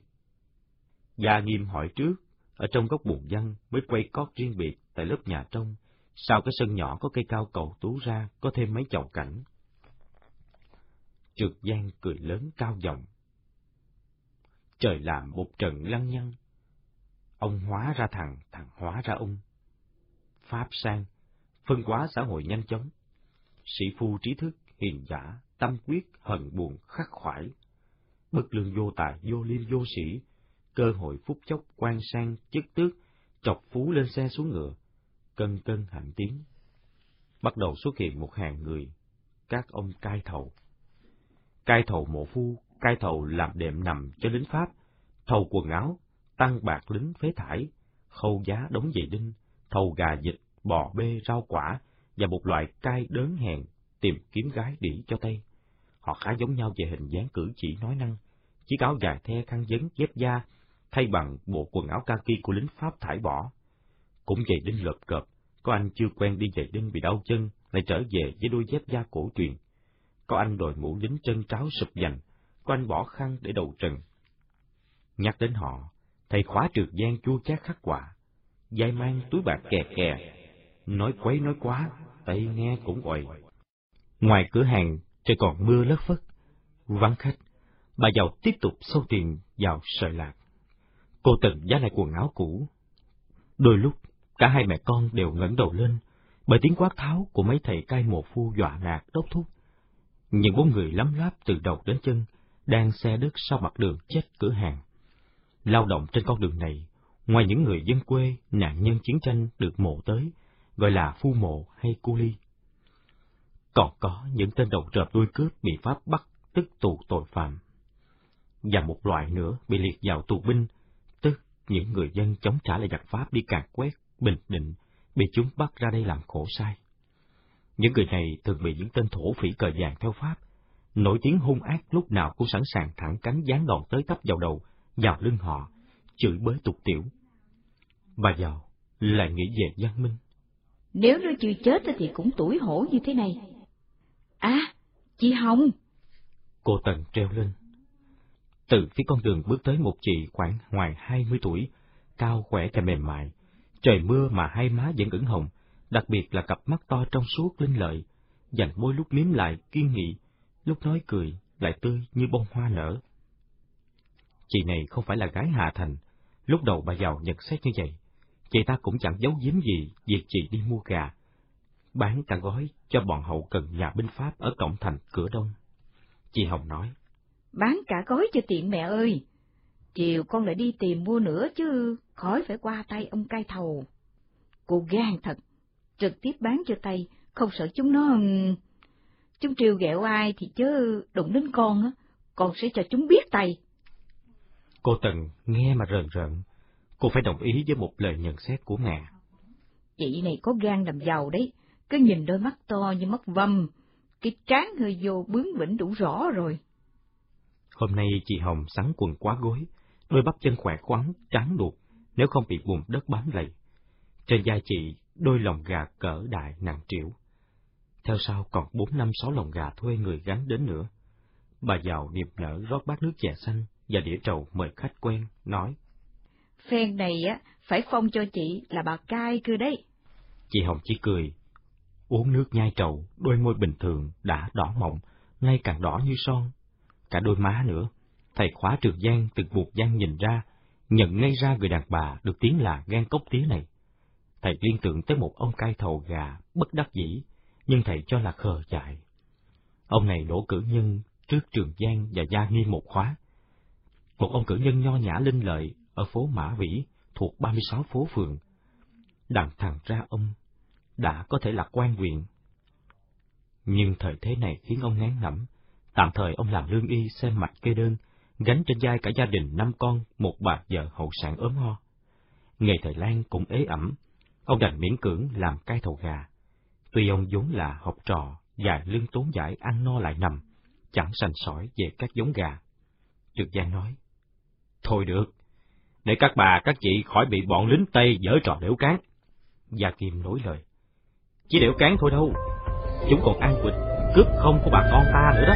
[SPEAKER 1] Gia Nghiêm hỏi trước, ở trong góc buồn văn mới quay cót riêng biệt tại lớp nhà trong, sau cái sân nhỏ có cây cao cầu tú ra, có thêm mấy chậu cảnh. Trực Giang cười lớn cao giọng. Trời làm một trận lăng nhăng. Ông hóa ra thằng, thằng hóa ra ông. Pháp sang, phân hóa xã hội nhanh chóng. Sĩ phu trí thức, hiền giả, tâm quyết, hận buồn, khắc khoải, bất lương vô tài, vô liêm vô sĩ, cơ hội phúc chốc quan sang chức tước, chọc phú lên xe xuống ngựa, cân cân hạnh tiến. Bắt đầu xuất hiện một hàng người, các ông cai thầu. Cai thầu mộ phu, cai thầu làm đệm nằm cho lính Pháp, thầu quần áo, tăng bạc lính phế thải, khâu giá đóng giày đinh, thầu gà dịch, bò bê, rau quả, và một loại cai đớn hèn, tìm kiếm gái đỉ cho Tây. Họ khá giống nhau về hình dáng cử chỉ nói năng, chiếc áo dài the khăn vấn dép da, thay bằng bộ quần áo kaki của lính Pháp thải bỏ. Cũng giày đinh lợp cợp, Có anh chưa quen đi giày đinh bị đau chân, lại trở về với đôi dép da cổ truyền. Có anh đội mũ lính chân tráo sụp dành, có anh bỏ khăn để đầu trần. Nhắc đến họ, thầy khóa trượt gian chua chát khắc quả, dai mang túi bạc kè kè, nói quấy nói quá, tay nghe cũng quậy. Ngoài cửa hàng, trời còn mưa lất phất, vắng khách, bà giàu tiếp tục sâu tiền vào sợi lạc. Cô từng giá lại quần áo cũ. Đôi lúc, cả hai mẹ con đều ngẩng đầu lên, bởi tiếng quát tháo của mấy thầy cai mồ phu dọa nạt đốc thúc. Những bốn người lắm láp từ đầu đến chân, đang xe đất sau mặt đường chết cửa hàng. Lao động trên con đường này, ngoài những người dân quê, nạn nhân chiến tranh được mộ tới, gọi là phu mộ hay cu ly. Còn có những tên đầu trợp đuôi cướp bị Pháp bắt tức tù tội phạm. Và một loại nữa bị liệt vào tù binh, tức những người dân chống trả lại giặc Pháp đi càn quét, bình định, bị chúng bắt ra đây làm khổ sai. Những người này thường bị những tên thổ phỉ cờ vàng theo Pháp, nổi tiếng hung ác lúc nào cũng sẵn sàng thẳng cánh giáng đòn tới tấp vào đầu, vào lưng họ, chửi bới tục tiểu. Bà giàu lại nghĩ về văn minh.
[SPEAKER 2] Nếu nó chưa chết thì cũng tuổi hổ như thế này. À, chị Hồng!
[SPEAKER 1] Cô Tần treo lên. Từ phía con đường bước tới một chị khoảng ngoài hai mươi tuổi, cao khỏe và mềm mại. Trời mưa mà hai má vẫn ửng hồng, đặc biệt là cặp mắt to trong suốt linh lợi, dành môi lúc miếm lại kiên nghị, lúc nói cười lại tươi như bông hoa nở. Chị này không phải là gái Hà Thành, lúc đầu bà giàu nhận xét như vậy, chị ta cũng chẳng giấu giếm gì việc chị đi mua gà, bán cả gói cho bọn hậu cần nhà binh Pháp ở cổng thành cửa đông. Chị Hồng nói,
[SPEAKER 2] Bán cả gói cho tiện mẹ ơi, chiều con lại đi tìm mua nữa chứ, khỏi phải qua tay ông cai thầu. Cô gan thật, trực tiếp bán cho tay, không sợ chúng nó... Chúng triều ghẹo ai thì chớ đụng đến con á, con sẽ cho chúng biết tay.
[SPEAKER 1] Cô Tần nghe mà rờn rợn, cô phải đồng ý với một lời nhận xét của mẹ.
[SPEAKER 2] Chị này có gan làm giàu đấy, cứ nhìn đôi mắt to như mắt vâm, cái trán hơi vô bướng bỉnh đủ rõ rồi.
[SPEAKER 1] Hôm nay chị Hồng sắn quần quá gối, đôi bắp chân khỏe khoắn, trắng đuột, nếu không bị bùn đất bám lầy. Trên vai chị, đôi lồng gà cỡ đại nặng triệu. Theo sau còn bốn năm sáu lồng gà thuê người gắn đến nữa. Bà giàu niềm nở rót bát nước chè xanh và đĩa trầu mời khách quen, nói.
[SPEAKER 2] Phen này á, phải phong cho chị là bà cai cơ đấy.
[SPEAKER 1] Chị Hồng chỉ cười, uống nước nhai trầu, đôi môi bình thường đã đỏ mọng, ngay càng đỏ như son. Cả đôi má nữa, thầy khóa trường giang từ buộc giang nhìn ra, nhận ngay ra người đàn bà được tiếng là gan cốc tía này. Thầy liên tưởng tới một ông cai thầu gà bất đắc dĩ, nhưng thầy cho là khờ dại. Ông này đổ cử nhân trước Trường Giang và Gia Nghiêm một khóa. Một ông cử nhân nho nhã linh lợi ở phố Mã Vĩ thuộc 36 phố phường. Đặng thằng ra ông đã có thể là quan quyền. Nhưng thời thế này khiến ông ngán ngẩm, tạm thời ông làm lương y xem mạch kê đơn, gánh trên vai cả gia đình năm con, một bà vợ hậu sản ốm ho. Nghề thời Lan cũng ế ẩm, ông đành miễn cưỡng làm cai thầu gà. Tuy ông vốn là học trò và lương tốn giải ăn no lại nằm, chẳng sành sỏi về các giống gà. Trực Giang nói, Thôi được, để các bà các chị khỏi bị bọn lính Tây dở trò đểu cán. Gia Kim nối lời, chỉ đẻo cán thôi đâu, chúng còn ăn quỵt, cướp không của bà con ta nữa đó.